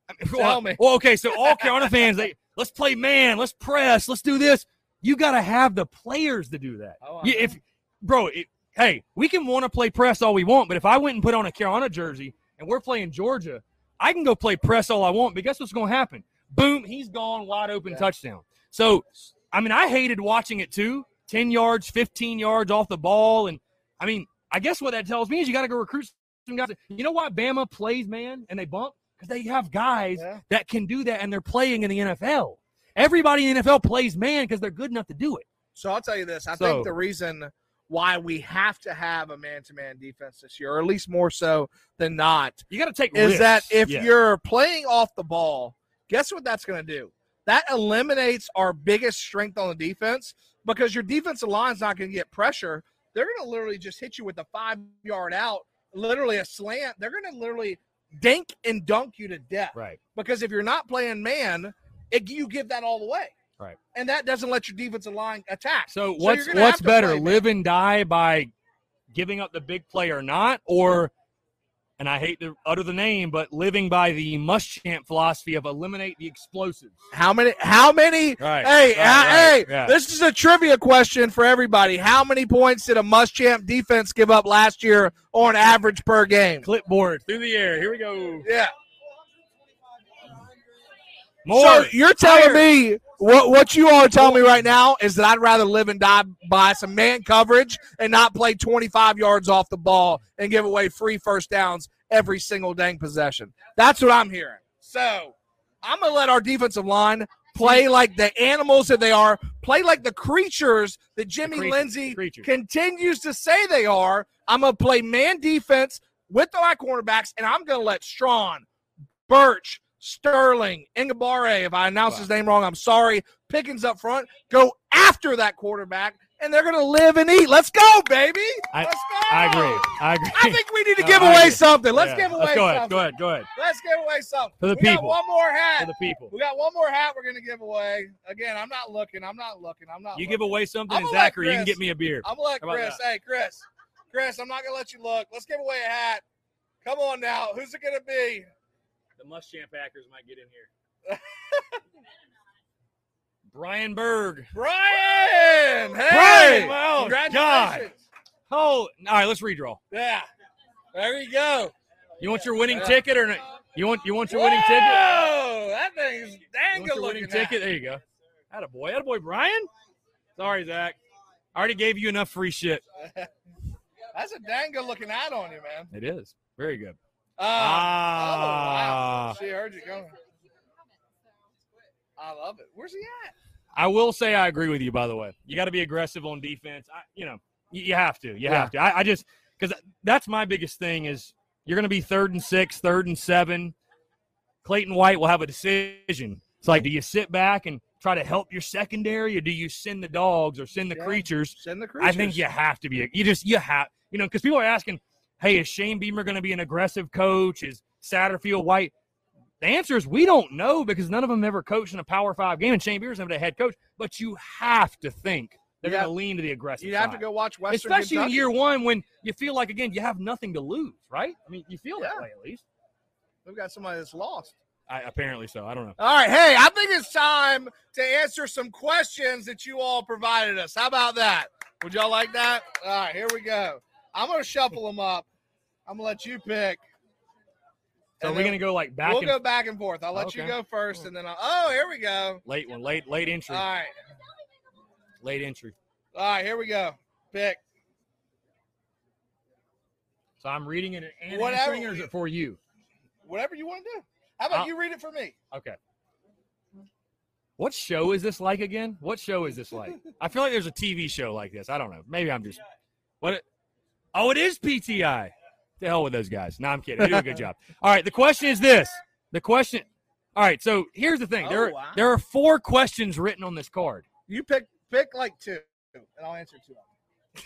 I mean, Tell well, me. well, okay, so all Carolina fans, they let's play man, let's press, let's do this. You got to have the players to do that. Oh, I You- know. if bro, it, hey, we can want to play press all we want, but if I went and put on a Carolina jersey and we're playing Georgia, I can go play press all I want. But guess what's going to happen? Boom, he's gone, wide open Yeah. touchdown. So, I mean, I hated watching it too. Ten yards, fifteen yards off the ball, and I mean, I guess what that tells me is you got to go recruit some guys. You know why Bama plays man and they bump because they have guys Yeah. that can do that and they're playing in the NFL. Everybody in the NFL plays man because they're good enough to do it. So I'll tell you this. I So- think the reason why we have to have a man-to-man defense this year, or at least more so than not, You got to take is risks. that if Yeah. you're playing off the ball, guess what that's going to do? That eliminates our biggest strength on the defense because your defensive line's not going to get pressure. They're going to literally just hit you with a five yard out, literally a slant. They're going to literally dink and dunk you to death. right, Because if you're not playing man, it, you give that all away. Right. And that doesn't let your defensive line attack. so So what's what's better, live and die by giving up the big play or not, or and I hate to utter the name, but living by the Muschamp philosophy of eliminate the explosives. How many? How many? Right. Hey, right, right, hey! yeah. This is a trivia question for everybody. How many points did a Muschamp defense give up last year on average per game? clipboard through the air. Here we go. Yeah. More. So you're telling Higher. me what what you are telling me right now is that I'd rather live and die by some man coverage and not play 25 yards off the ball and give away free first downs every single dang possession. That's what I'm hearing. So I'm gonna let our defensive line play like the animals that they are, play like the creatures that Jimmy creatures, Lindsey creatures. continues to say they are. I'm gonna play man defense with my cornerbacks, and I'm gonna let Strachan, Burch, Sterling, Enagbare, if I announce his name wrong, I'm sorry. Pickens up front, go after that quarterback, and they're gonna live and eat. Let's go, baby. I- Let's go. I agree. I agree. I think we need to No, give I away agree. something. Let's Yeah. give away Let's go ahead. Go ahead. Go ahead. Let's give away something. For the we got people. one more hat. For the people. we got one more hat we're gonna give away. Again, I'm not looking. I'm not looking. I'm not. You looking. give away something, I'm and gonna Zachary, you can get me a beer. I'm gonna let How about Chris. Hey, Chris. Chris, I'm not gonna let you look. Let's give away a hat. Come on now. Who's it gonna be? The Muschamp Packers might get in here. Brian Berg. Brian. Hey. Brian, wow, Congratulations. Oh, all right. Let's redraw. Yeah. There you go. You want your winning Yeah. ticket or not? You want you want your winning ticket? Whoa, that thing's dang good looking. ticket? There you go. Atta boy, atta boy, Brian. Sorry, Zach. I already gave you enough free shit. That's a dang good looking hat on you, man. It is very good. Uh, Ah. Oh, wow. She heard you going. I love it. Where's he at? I will say I agree with you. By the way, you got to be aggressive on defense. I, you know, you, you have to. You Yeah. have to. I, I just because that's my biggest thing is you're going to be third and six, third and seven. Clayton White will have a decision. It's like, do you sit back and try to help your secondary, or do you send the dogs or send the Yeah. creatures? Send the creatures. I think you have to be. You just you have you know because people are asking, hey, is Shane Beamer going to be an aggressive coach? Is Satterfield White? The answer is we don't know because none of them ever coached in a Power Five game, and Shane Beamer's never a head coach. But you have to think they're going to lean to the aggressive. You'd have to go watch Western especially in year one when you feel like again you have nothing to lose, right? I mean, you feel that way at least. We've got somebody that's lost. I, apparently so. I don't know. All right, hey, I think it's time to answer some questions that you all provided us. How about that? Would y'all like that? All right, here we go. I'm gonna shuffle them up. I'm gonna let you pick. So And we're then gonna go like back We'll and go back and forth. I'll let you go first, and then I'll. Oh, here we go. late one, late late entry, All right, late entry. all right, here we go. Pick. So I'm reading it and Whatever. answering, or is it for you? Whatever you want to do. How about I'll- you read it for me? Okay. What show is this like again? What show is this like? I feel like there's a TV show like this. I don't know. Maybe I'm just what? Oh, it is PTI. The hell with those guys. No, I'm kidding. They do a good job. All right. The question is this. The question. All right. So here's the thing. there, Oh, wow. there are four questions written on this card. You pick pick like two, and I'll answer two. of them.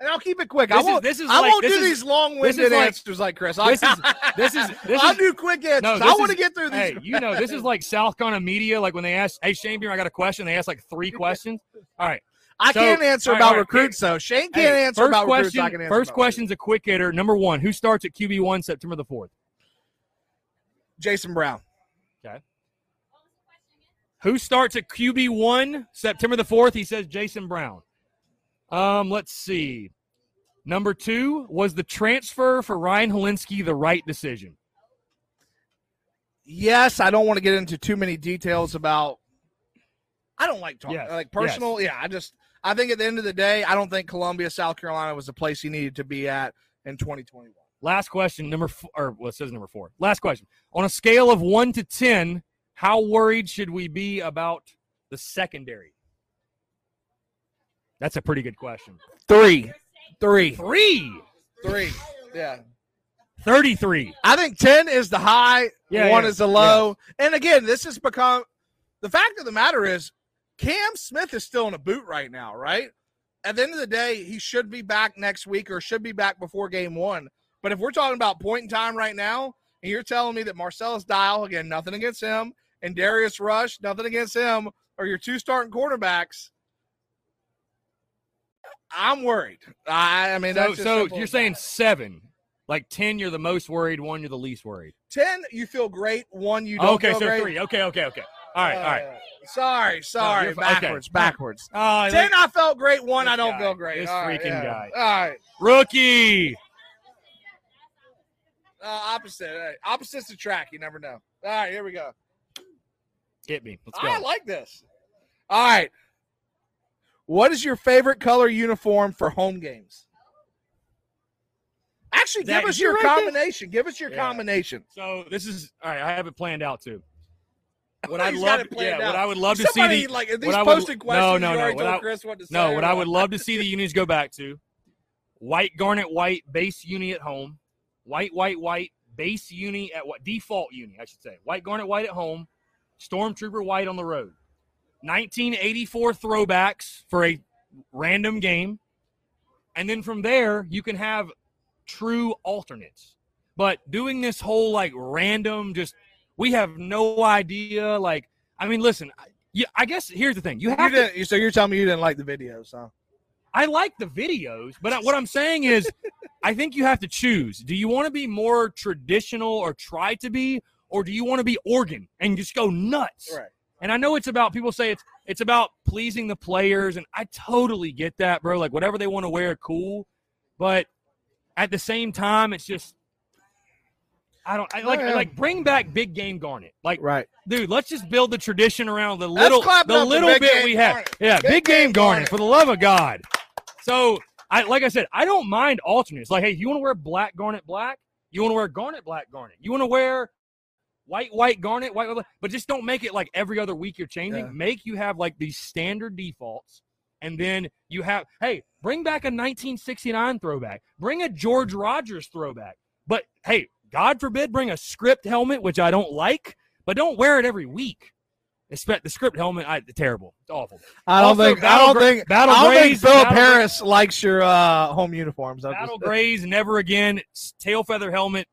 And I'll keep it quick. I This is- won't. this is I like- won't this do is- these long-winded like- answers like Chris. I- this is- this is- this I'll is- do quick answers. No, I want to get through these. Hey, you know, this is like South Carolina media. Like when they ask, "Hey, Shane Beer, I got a question." They ask like three questions. All right. I so- can't answer right, about right, recruits though. Shane can't Hey, answer about recruits. question, I can answer First question's a quick hitter. Number one, who starts at QB one September the fourth? Jason Brown. Okay. Who starts at QB one September the fourth? He says Jason Brown. Um, let's see. Number two was the transfer for Ryan Hilinski the right decision. Yes, I don't want to get into too many details about. I don't like talking Yes, like personal. Yeah, I just I think at the end of the day, I don't think Columbia, South Carolina was the place he needed to be at in 2021. Last question, number four, or well, it says number four. Last question. On a scale of one to ten, how worried should we be about the secondary? That's a pretty good question. Three, three, Three. three. Yeah, 33. I think 10 is the high, Yeah, one yeah, is the low. And again, this has become the fact of the matter is Cam Smith is still in a boot right now, right? At the end of the day, he should be back next week or should be back before game one. But if we're talking about point in time right now, and you're telling me that Marcellus Dial, again, nothing against him, and Darius Rush, nothing against him, are your two starting quarterbacks, I'm worried. I, I mean, So, that's just so you're saying seven. Like 10, you're the most worried. One, you're the least worried. 10, you feel great. One, you don't okay, so great. three. Okay, okay, okay. All right, all right. Sorry, sorry. you're fi- okay. backwards, backwards. Oh, Ten, I felt great. One, I don't guy, feel great. this All right, freaking yeah. guy. All right. rookie. Uh, opposite. Hey, opposites attract. You never know. All right, here we go. Hit me. Let's go. I like this. All right. What is your favorite color uniform for home games? Actually, give us you your this? combination. Give us your Yeah. combination. So this is all right. I have it planned out too. What I'd love, yeah, out. what I would love to Somebody, see the like, these I would- posted no, questions. no, you no, what I- Chris what to no. or What I would love to see the unis go back to: white garnet white base uni at home, white white white base uni at what default uni I should say, white garnet white at home, stormtrooper white on the road. 1984 throwbacks for a random game, and then from there you can have true alternates. But doing this whole like random, just we have no idea. Like, I mean, listen, I- yeah, I guess here's the thing: you You have to. so you're telling me you didn't like the videos, huh? I like the videos, but what I'm saying is, I think you have to choose. Do you want to be more traditional or try to be, or do you want to be organ and just go nuts? Right. And I know it's about people say it's it's about pleasing the players, and I totally get that, bro. Like whatever they want to wear, cool. But at the same time, it's just I don't I like Yeah. like bring back big game garnet. Like Right. dude, let's just build the tradition around the little clap the little bit we have. Garnet. Yeah, Big big, Game game garnet, Garnet. for the love of God. So I like I said, I don't mind alternates. Like, hey, you want to wear black garnet black? You want to wear garnet black garnet? You want to wear white white garnet white, white but just don't make it like every other week you're changing. Yeah. Make you have like these standard defaults, and then you have hey, bring back a 1969 throwback, bring a George Rogers throwback. But hey, God forbid, bring a script helmet, which I don't like, but don't wear it every week. Expect the script helmet, I terrible. It's awful. I don't Also, think. I Battle don't Gra- think. Battle I don't think Grays- Philip Battle Gra- Harris likes your uh, home uniforms. I'm Battle just- Grays, never again. Tail feather helmet.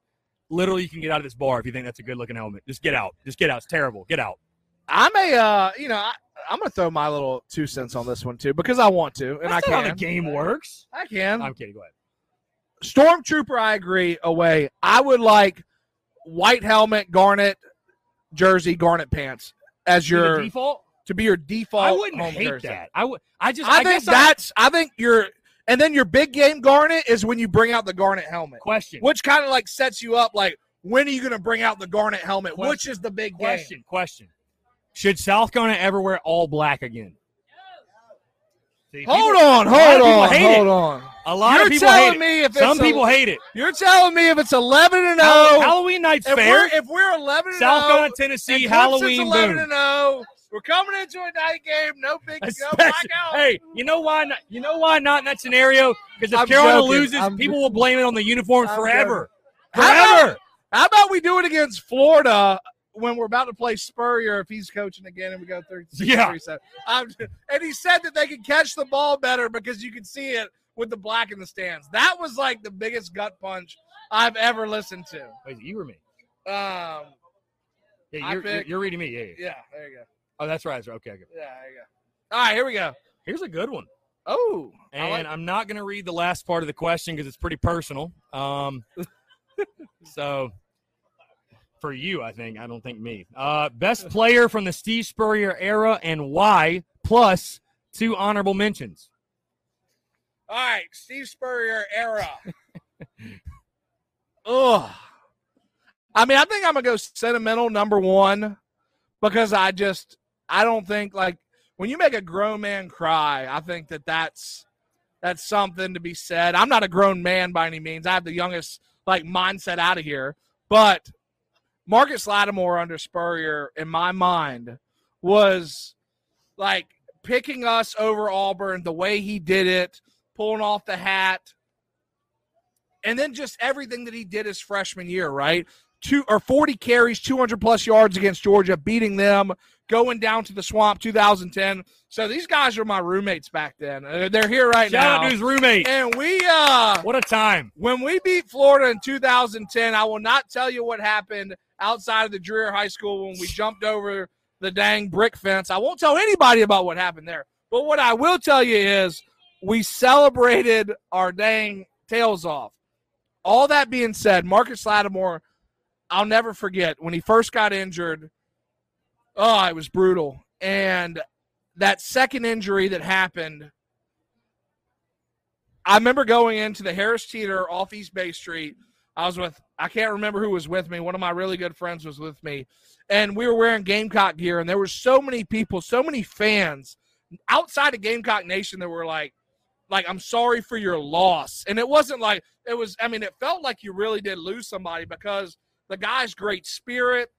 Literally, you can get out of this bar if you think that's a good looking helmet. Just get out. Just get out. It's terrible. Get out. I may, uh, you know, I, I'm gonna throw my little two cents on this one too because I want to, and That's I can. how the game works. I can. I'm kidding. Go ahead. Stormtrooper, I agree. Away, I would like white helmet, garnet jersey, garnet pants as Your your default. to be your default. I wouldn't home hate jersey. that. I would. I just. I, I, think guess I- that's. I think you're, and then your big game garnet is when you bring out the garnet helmet, question. which kind of like sets you up. Like, when are you going to bring out the garnet helmet? Question. Which is the big game? Question. Question. Should South Carolina ever wear all black again? See, Hold people- on, a lot of hold on, hold it. on. A lot You're of people telling hate it. me if it's Some a- people hate it. You're telling me if it's eleven and Hall- zero, Halloween night's if fair. we're if we're eleven and South zero, Carolina, Tennessee, Halloween, eleven boom. and zero, we're coming into a night game. No big, no Especially- blackout. hey, you know why? Not, you know why not in that scenario? Because if I'm Carolina joking. loses, I'm- people will blame it on the uniforms I'm forever. How about- Forever. How about we do it against Florida when we're about to play Spurrier if he's coaching again and we go 33 Yeah. I'm, and he said that they could catch the ball better because you can see it with the black in the stands. That was like the biggest gut punch I've ever listened to. Wait, you or me? Um, yeah, you're, you're, you're reading me. Yeah, yeah. yeah, there you go. Oh, that's right. That's right. Okay, okay. Yeah, there you go. All right, here we go. Here's a good one. Oh, And like- I'm not going to read the last part of the question because it's pretty personal. Um, so for you, I think. I don't think me. Uh, best player from the Steve Spurrier era and why? Plus two honorable mentions. All right, Steve Spurrier era. Ugh. I mean, I think I'm gonna go sentimental number one because I just I don't think like when you make a grown man cry, I think that that's that's something to be said. I'm not a grown man by any means. I have the youngest like mindset out of here, but Marcus Lattimore under Spurrier, in my mind, was like picking us over Auburn the way he did it, pulling off the hat, and then just everything that he did his freshman year, right? Two or 40 carries, 200 plus yards against Georgia, beating them, going down to the swamp 2010. So these guys are my roommates back then. Uh, They're here right Shout now. out to his roommate. and we uh What a time. when we beat Florida in 2010, I will not tell you what happened outside of the Dreher High School when we jumped over the dang brick fence. I won't tell anybody about what happened there. But what I will tell you is we celebrated our dang tails off. All that being said, Marcus Lattimore, I'll never forget when he first got injured. Oh, it was brutal. And that second injury that happened, I remember going into the Harris Teeter off East Bay Street. I was with, I can't remember who was with me. One of my really good friends was with me. And we were wearing Gamecock gear, and there were so many people, so many fans outside of Gamecock Nation that were like, like, I'm sorry for your loss. And it wasn't like, it was, I mean, it felt like you really did lose somebody because the guy's great spirit,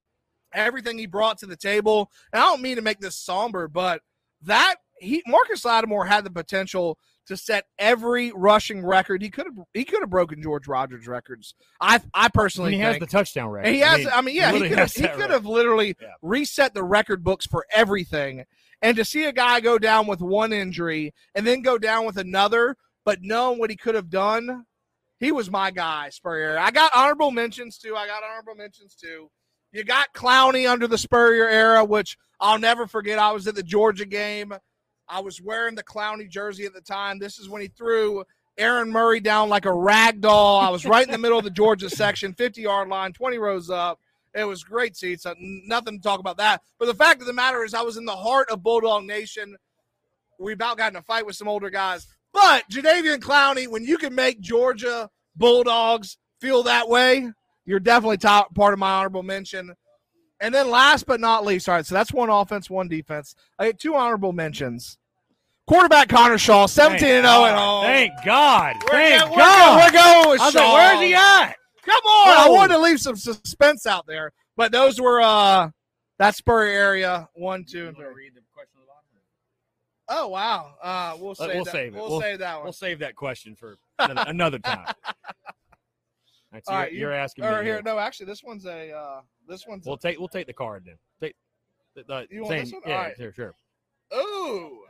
everything he brought to the table. And I don't mean to make this somber, but that he Marcus Lattimore had the potential to set every rushing record. He could have he could have broken George Rogers records. I I personally And he has the touchdown record. and he has. I mean, I mean, yeah, he literally could have. He could have literally Yeah. reset the record books for everything. And to see a guy go down with one injury and then go down with another, but knowing what he could have done, he was my guy, Spurrier. I got honorable mentions too. I got honorable mentions too. You got Clowney under the Spurrier era, which I'll never forget. I was at the Georgia game. I was wearing the Clowney jersey at the time. This is when he threw Aaron Murray down like a rag doll. I was right in the middle of the Georgia section, 50 yard line, 20 rows up. It was great seats. Uh, Nothing to talk about that. But the fact of the matter is, I was in the heart of Bulldog Nation. We about got in a fight with some older guys. But Jadeveon Clowney, when you can make Georgia Bulldogs feel that way, you're definitely top part of my honorable mention. And then last but not least, all right, so that's one offense, one defense. I get two honorable mentions. Quarterback Connor Shaw, 17 and 0 at home. Thank God. We're, Thank God. We're going with I Shaw. like, where's he at? Come on. I Bro. wanted to leave some suspense out there. But those were uh that Spurrier area one, two, and three. Oh wow. Uh we'll save we'll that. save it. We'll, We'll- save that one. We'll save that question for another, another time. All right, All you're, right, you- you're asking or me. here, here. no, actually this one's a uh this one's We'll take we'll take the card then. Take the, the You want same- this one? Yeah, All right. sure, sure. Ooh.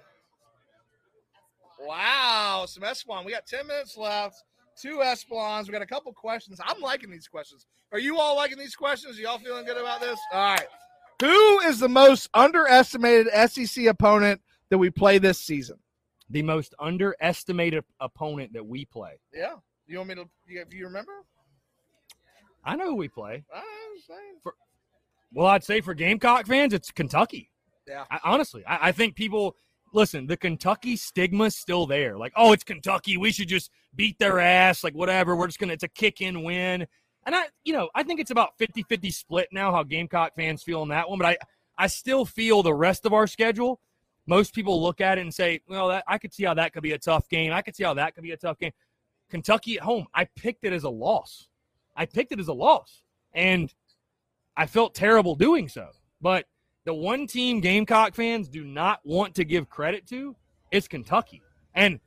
Wow, some Esplan. We got 10 minutes left. Two Esplans. We got a couple questions. I'm liking these questions. Are you all liking these questions? Are y'all feeling good about this? All right. Who is the most underestimated SEC opponent that we play this season? The most underestimated opponent that we play. Yeah. You want me to, you, if you remember? I know who we play. I'm saying. Well, I'd say for Gamecock fans, it's Kentucky. Yeah. I, honestly, I, I think people listen. The Kentucky stigma's still there. Like, oh, it's Kentucky. We should just beat their ass. Like, whatever. We're just gonna. It's a kick-in win. And I, you know, I think it's about 50-50 split now. How Gamecock fans feel on that one, but I, I still feel the rest of our schedule. Most people look at it and say, well, that, I could see how that could be a tough game. I could see how that could be a tough game. Kentucky at home, I picked it as a loss. I picked it as a loss. And I felt terrible doing so. But the one team Gamecock fans do not want to give credit to is Kentucky. And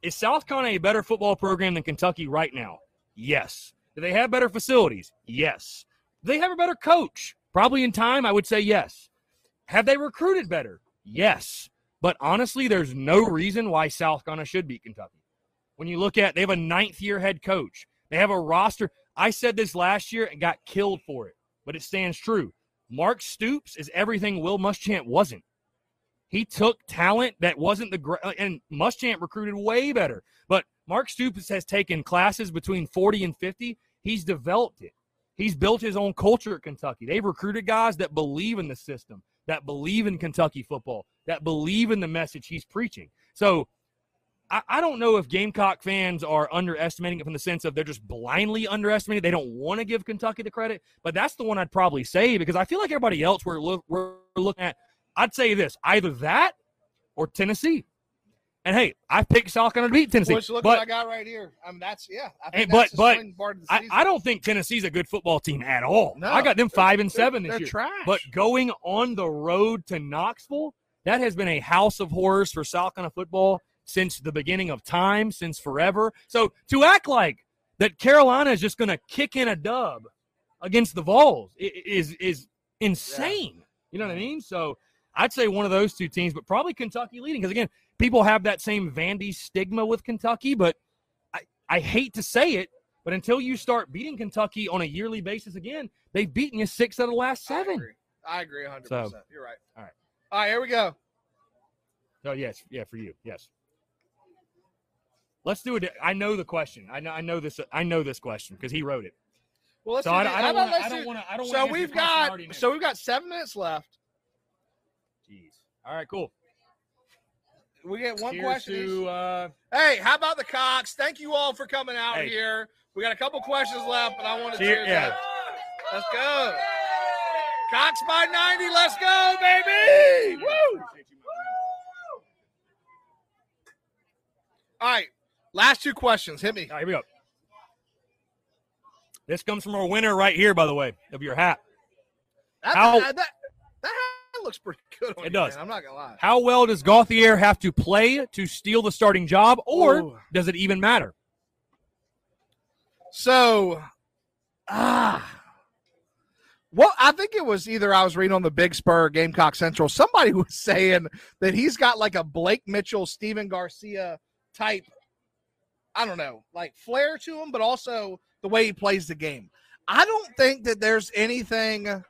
is South Carolina a better football program than Kentucky right now? Yes. Do they have better facilities? Yes. Do they have a better coach? Probably in time, I would say yes. Have they recruited better? Yes. But honestly, there's no reason why South Carolina should beat Kentucky. When you look at, they have a ninth year head coach. They have a roster. I said this last year and got killed for it, but it stands true. Mark Stoops is everything Will Muschamp wasn't. He took talent that wasn't the uh, and Muschamp recruited way better. But Mark Stoops has taken classes between 40 and 50. He's developed it. He's built his own culture at Kentucky. They've recruited guys that believe in the system, that believe in Kentucky football, that believe in the message he's preaching. So I, I don't know if Gamecock fans are underestimating it from the sense of they're just blindly underestimating. They don't want to give Kentucky the credit, but that's the one I'd probably say because I feel like everybody else we're, look, we're looking at. I'd say this either that or Tennessee. And hey, I picked South Carolina to beat Tennessee. Which look but, what I got right here. I mean, that's yeah. I think and, that's but but part of the I. I don't think Tennessee's a good football team at all. No, I got them five and seven this they're year. trash. But going on the road to Knoxville, that has been a house of horrors for South Carolina football since the beginning of time, since forever. So to act like that Carolina is just going to kick in a dub against the Vols is is insane. You know what I mean? So I'd say one of those two teams, but probably Kentucky leading because again, people have that same Vandy stigma with Kentucky, but I, I hate to say it, but until you start beating Kentucky on a yearly basis again, they've beaten you six out of the last I seven. agree. I agree 100. So- percent You're right. All right. All right. Here we go. Oh yes, yeah, for you, yes. Let's do it. I know the question. I know. I know this. I know this question because he wrote it. Well, let's So do I. I don't about want. I let's don't want to. I don't. So we've got so we've got seven minutes left. Jeez. All right. Cool. We get one Cheers question. To, uh, Hey, how about the Cocks? Thank you all for coming out Hey. here. We got a couple questions left, but I want to Cheer- yeah. Let's go. Cocks by 90. Let's go, baby. Woo! All right. Last two questions. Hit me. right, here we go. This comes from our winner right here, by the way, of your hat. That, How- that, that, that hat looks pretty good on It you, does. man. I'm not going to lie. How well does Gauthier have to play to steal the starting job, or Ooh. does it even matter? So, ah, well, I think it was either I was reading on the Big Spur Gamecock Central. Somebody was saying that he's got like a Blake Mitchell, Stephen Garcia type. I don't know, like flair to him, but also the way he plays the game. I don't think that there's anything.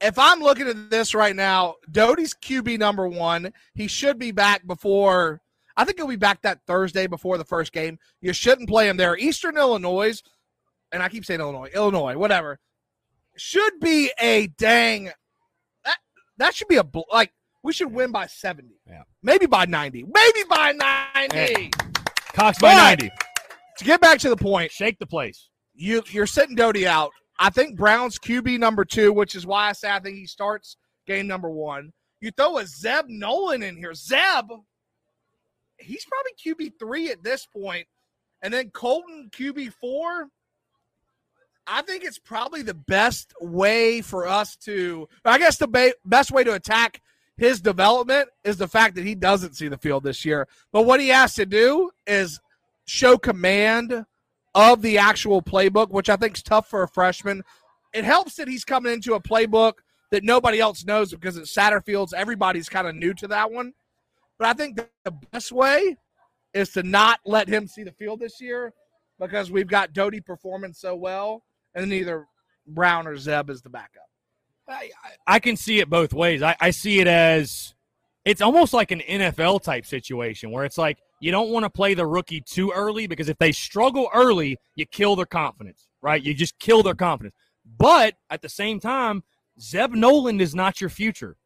If I'm looking at this right now, Doty's QB number one. He should be back before. I think he'll be back that Thursday before the first game. You shouldn't play him there. Eastern Illinois, and I keep saying Illinois, Illinois, whatever, should be a dang. That that should be a like we should win by seventy. Yeah. maybe by ninety. Maybe by ninety. Cocks by But- 90. To get back to the point, Shake the place. you you're sitting Doty out. I think Brown's QB number two, which is why I say I think he starts game number one. You throw a Zeb Noland in here. Zeb, he's probably QB three at this point, and then Colten QB four. I think it's probably the best way for us to. I guess the ba- best way to attack his development is the fact that he doesn't see the field this year. But what he has to do is show command of the actual playbook, which I think is tough for a freshman. It helps that he's coming into a playbook that nobody else knows because it's Satterfield's. Everybody's kind of new to that one. But I think the best way is to not let him see the field this year because we've got Doty performing so well, and then either Brown or Zeb is the backup. I, I can see it both ways. I, I see it as it's almost like an NFL type situation where it's like you don't want to play the rookie too early because if they struggle early, you kill their confidence, right? You just kill their confidence. But at the same time, Zeb Noland is not your future.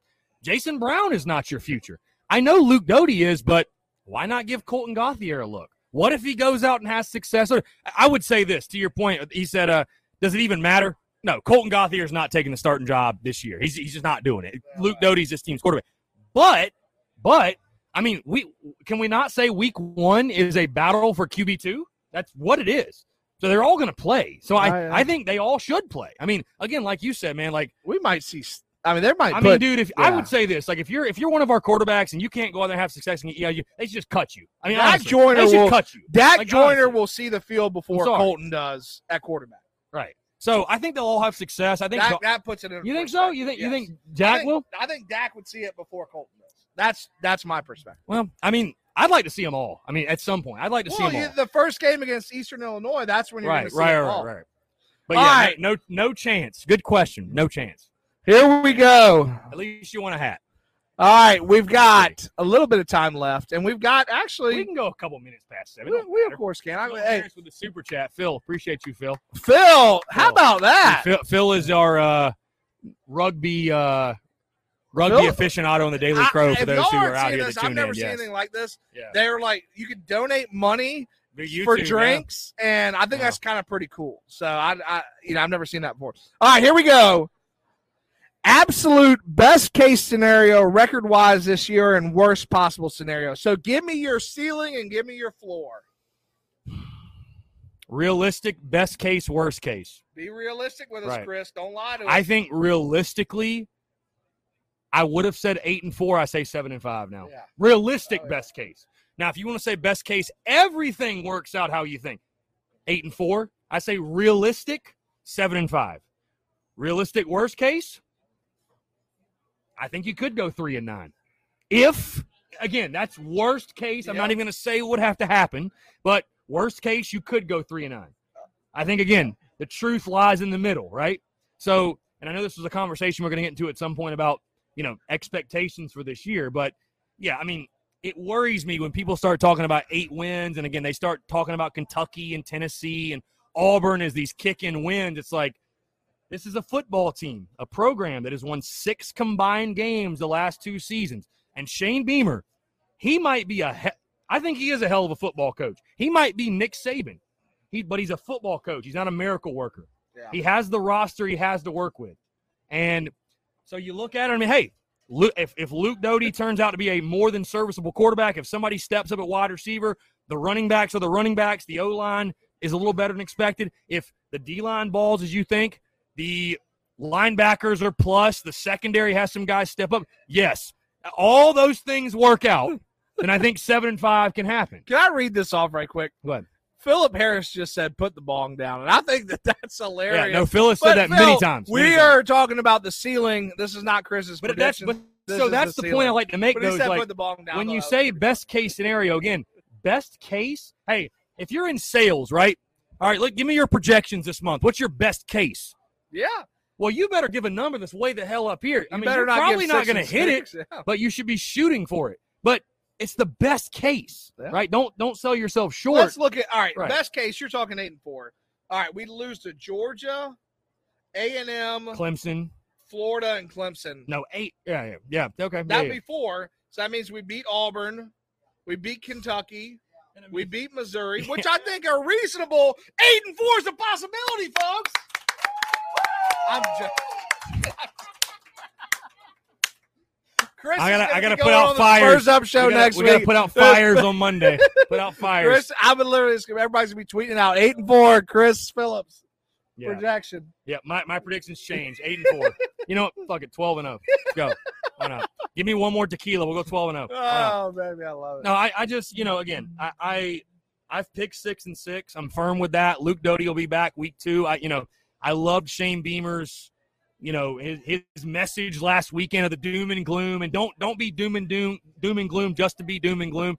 Jason Brown is not your future. I know Luke Doty is, but why not give Colten Gauthier a look? What if he goes out and has success? I would say this to your point. He said, uh, "Does it even matter?" No, Colten Gauthier is not taking the starting job this year. He's, he's just not doing it. Luke Doty's this team's quarterback. But, but I mean, we can we not say week one is a battle for QB two? That's what it is. So they're all going to play. So I, I- I think they all should play. I mean, again, like you said, man, like We might see. I mean, there might. Be I put- mean, dude, if I would say this, like if you're if you're one of our quarterbacks and you can't go out there and have success, and know, they should just cut you. I mean, Dak honestly, Joyner they should will- cut you. Dak Like, Joyner honestly. will see the field before. Colten does at quarterback. Right. So I think they'll all have success. I think. That, that puts it in. you think so? You think you think Dak I think, will? I think Dak would see it before Colten does. That's that's my perspective. Well, I mean, I'd like to see them all. I mean, at some point, I'd like to see them you, all. the first game against Eastern Illinois, that's when you're Right, going see right, it right, all. right. But All yeah, right. no, no, no chance. Good question. No chance. Here we go. At least you want a hat. All right, we've got a little bit of time left, and we've got actually We can go a couple minutes past seven. We, we of course can. I, hey, with the super chat, Phil. Appreciate you, Phil. Phil, how Phil. about that? Phil, Phil is our uh, rugby uh, rugby Phil- aficionado in the Daily Crow. if For those who are out here this, I've never in, seen yes. anything like this. Yeah. They're like, you can donate money for too, drinks, and I think Yeah. that's kind of pretty cool. So I, I, you know, I've never seen that before. All right, here we go. Absolute best case scenario, record wise this year, and worst possible scenario. So give me your ceiling and give me your floor. Realistic, best case, worst case. Be realistic with us, Right. Chris. Don't lie to us. I think realistically, I would have said eight and four. I say seven and five now. Yeah. Realistic Oh, yeah. best case. Now, if you want to say best case, everything works out how you think. Eight and four. I say realistic, seven and five. Realistic worst case, I think you could go three and nine. If again, that's worst case. I'm not even going to say what would have to happen, but worst case, you could go three and nine. I think again, the truth lies in the middle, right? So, and I know this was a conversation we're going to get into at some point about you know expectations for this year, but yeah, I mean, it worries me when people start talking about eight wins, and again, they start talking about Kentucky and Tennessee and Auburn as these kick-in wins. It's like this is a football team, a program that has won six combined games the last two seasons, and Shane Beamer, he might be a. He- I think he is a hell of a football coach. He might be Nick Saban, he but he's a football coach. He's not a miracle worker. Yeah. He has the roster he has to work with. And so you look at it, I mean, hey, if, if Luke Doty turns out to be a more than serviceable quarterback, if somebody steps up at wide receiver, the running backs are the running backs, the O line is a little better than expected. If the D line balls as you think, the linebackers are plus, the secondary has some guys step up. Yes, all those things work out, and I think seven and five can happen. Can I read this off right quick? Go ahead. Philip Harris just said, "Put the bong down," and I think that that's hilarious. Yeah, no, Phyllis said that Phil, many times. We many are talking about the ceiling. This is not Chris's but that's but, so that's the the, point I like to make. But he Those said, like "Put the bong down." when though. you say best case scenario again, best case. Hey, if you're in sales, right? All right, look, give me your projections this month. What's your best case? Cool. yeah. Well, you better give a number that's way the hell up here. I You mean, better you're not probably not going to and hit it. Yeah. but you should be shooting for it. But it's the best case, Yeah. right? Don't don't sell yourself short. Let's look at all right, Right. Best case, you're talking eight and four. All right, we lose to Georgia, A and M, Clemson, Florida, and Clemson. no eight. Yeah, yeah, yeah. Okay, That'd yeah. be four. So that means we beat Auburn, we beat Kentucky, we beat Missouri, which I think are reasonable. Eight and four is a possibility, folks. I'm just. Chris, I gotta- I gotta put out fires. Up show we gotta, next we week. gotta put out fires on Monday. Put out fires. Chris, I would literally. Everybody's gonna be tweeting out eight and four. Chris Phillips yeah. projection. Yeah, my, my predictions change. Eight and four. you know what? Fuck it. Twelve and zero. Go. Why not? Give me one more tequila. We'll go twelve and oh. zero. Oh baby, I love it. No, I, I just you know again I, I I've picked six and six. I'm firm with that. Luke Doty will be back week two. I you know I loved Shane Beamer's you know his, his message last weekend of the doom and gloom and don't don't be doom and doom doom and gloom just to be doom and gloom.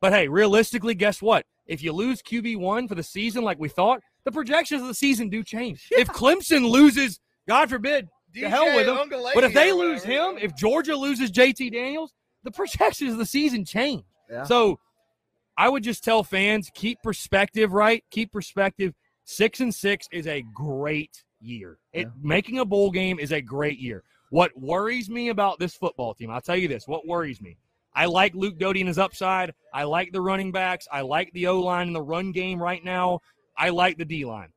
But hey, realistically, guess what? If you lose QB one for the season like we thought, the projections of the season do change. If Clemson loses, God forbid, to hell with them. Uiagalelei But if they lose him, if Georgia loses JT Daniels, the projections of the season change. Yeah. So I would just tell fans keep perspective, right? Keep perspective. Six and six is a great year. It, Yeah. Making a bowl game is a great year. What worries me about this football team, I'll tell you this. What worries me? I like Luke Doty and his upside. I like the running backs. I like the O line and the run game right now. I like the D line.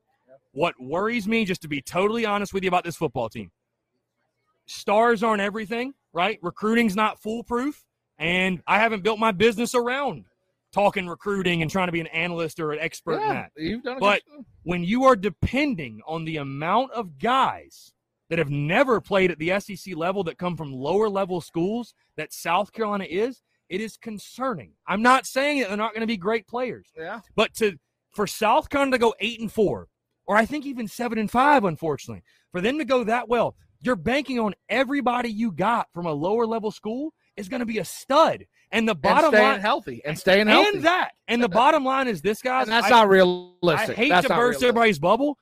What worries me, just to be totally honest with you about this football team, stars aren't everything, right? Recruiting's not foolproof. And I haven't built my business around talking recruiting and trying to be an analyst or an expert in that you've done a But- good when you are depending on the amount of guys that have never played at the SEC level that come from lower level schools that South Carolina is, it is concerning. I'm not saying that they're not going to be great players, yeah. but to for South Carolina to go eight and four, or I think even seven and five, unfortunately, for them to go that well, you're banking on everybody you got from a lower level school is going to be a stud. And the And bottom staying line, healthy and staying healthy. and that, and the bottom line is this, guys. And that's I- not realistic. I hate That's to burst realistic. everybody's bubble,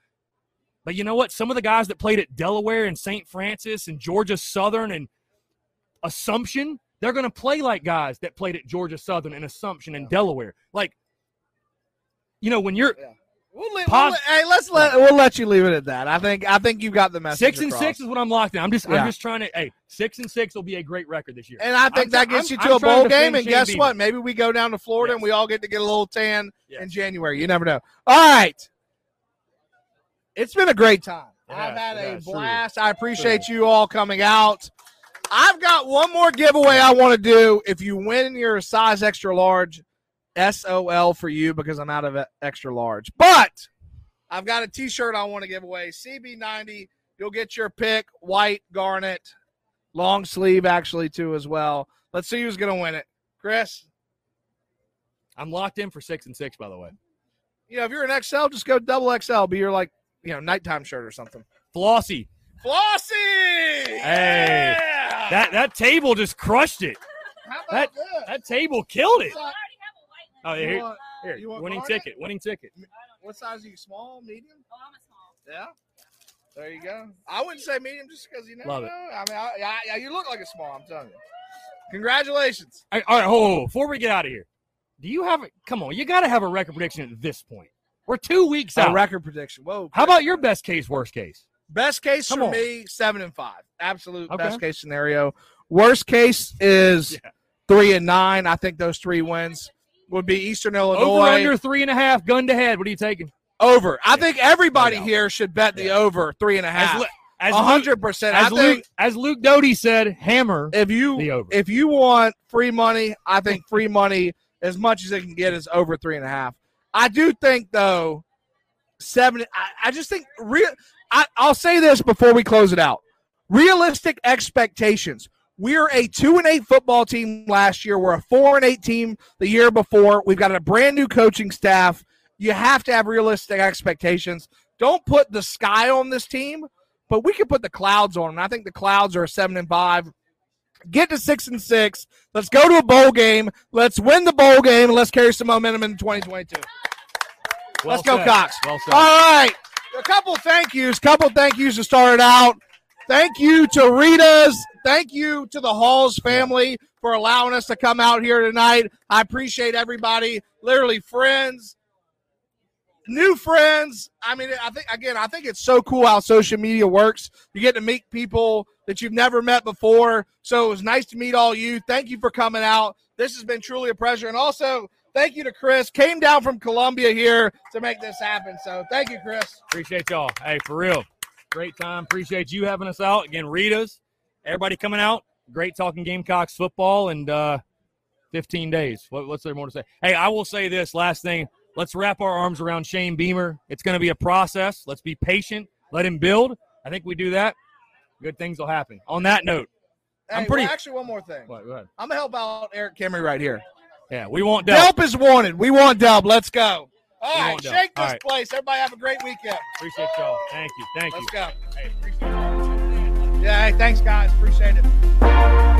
but you know what? Some of the guys that played at Delaware and St. Francis and Georgia Southern and Assumption, they're going to play like guys that played at Georgia Southern and Assumption and Delaware. Like, you know, when you're We'll leave, Pos- we'll let- hey, let's let we'll let you leave it at that. I think I think you've got the message. six and across. six is what I'm locked in. I'm just, Yeah. I'm just trying to. Hey, six and six will be a great record this year. And I think I'm that gets I'm- you to I'm a bowl to game. And guess what? Maybe we go down to Florida and we all get to get a little tan Yes. in January. You never know. All right. It's been a great time. I've had a blast. I appreciate you all coming out. I've got one more giveaway I want to do. If you win your size extra large, SOL for you because I'm out of extra large. But I've got a t-shirt I want to give away. CB90. You'll get your pick. White, garnet, long sleeve actually too as well. Let's see who's going to win it. Chris, I'm locked in for six and six, by the way. you know, if you're an XL, just go double XL. Be your like, you know, nighttime shirt or something. Flossie, Flossie. Hey, Yeah! that that table just crushed it. How about that- this? That table killed it. What Oh, You here, want- here, you want winning garnet? ticket, winning ticket. What size are you? Small, medium? Oh, I'm a small. Yeah. There you go. I wouldn't say medium just because you never Love know. it. I mean, I, I, yeah, you look like a small. I'm telling you. Congratulations. All right, all right, hold, hold, hold. before we get out of here, do you have? a Come on, you got to have a record prediction at this point. We're two weeks A out. record prediction. Whoa. How about your best case, worst case? best case Come for on. me? Seven and five. Absolute Okay. best case scenario. Worst case is Yeah. three and nine. I think those three wins would be Eastern Illinois. Over under three and a half, gun to head. What are you taking? Over. I think everybody No here should bet the Yeah. over three and a half. As, half. Lu- as A Luke, hundred percent. I as Luke, as Luke Doty said, hammer. if you the over. if you want free money, I think free money as much as it can get is over three and a half. I do think though, seven. I, I just think real. I, I'll say this before we close it out. Realistic expectations. We're a two and eight football team last year. We're a four and eight team the year before. We've got a brand new coaching staff. You have to have realistic expectations. Don't put the sky on this team, but we can put the clouds on. And I think the clouds are a seven and five get to six and six. Let's go to a bowl game. Let's win the bowl game. and Let's carry some momentum in 2022. Well Let's go. Cocks. Well said. All right. A couple thank yous. Couple thank yous to start it out. Thank you to Rita's. Thank you to the Halls family for allowing us to come out here tonight. I appreciate everybody. Literally friends, new friends. I mean, I think again, I think it's so cool how social media works. You get to meet people that you've never met before. So it was nice to meet all you. Thank you for coming out. This has been truly a pleasure. And also, thank you to Chris. Came down from Columbia here to make this happen. So thank you, Chris. Appreciate y'all. Hey, for real. Great time. Appreciate you having us out. Again, Rita's, everybody coming out. Great talking Gamecocks football and uh 15 days. What, what's there more to say? Hey, I will say this last thing. Let's wrap our arms around Shane Beamer. It's going to be a process. Let's be patient. Let him build. I think we do that. Good things will happen. On that note, I'm pretty- well, actually, one more thing. what. I'm going to help out Erik Kimrey right here. Yeah, we won't delve. Help is wanted. We want Delp. Let's go. All right, shake this right. place. Everybody have a great weekend. Appreciate y'all. Thank you. Thank you. Let's go. Hey. Yeah, hey, thanks, guys. Appreciate it.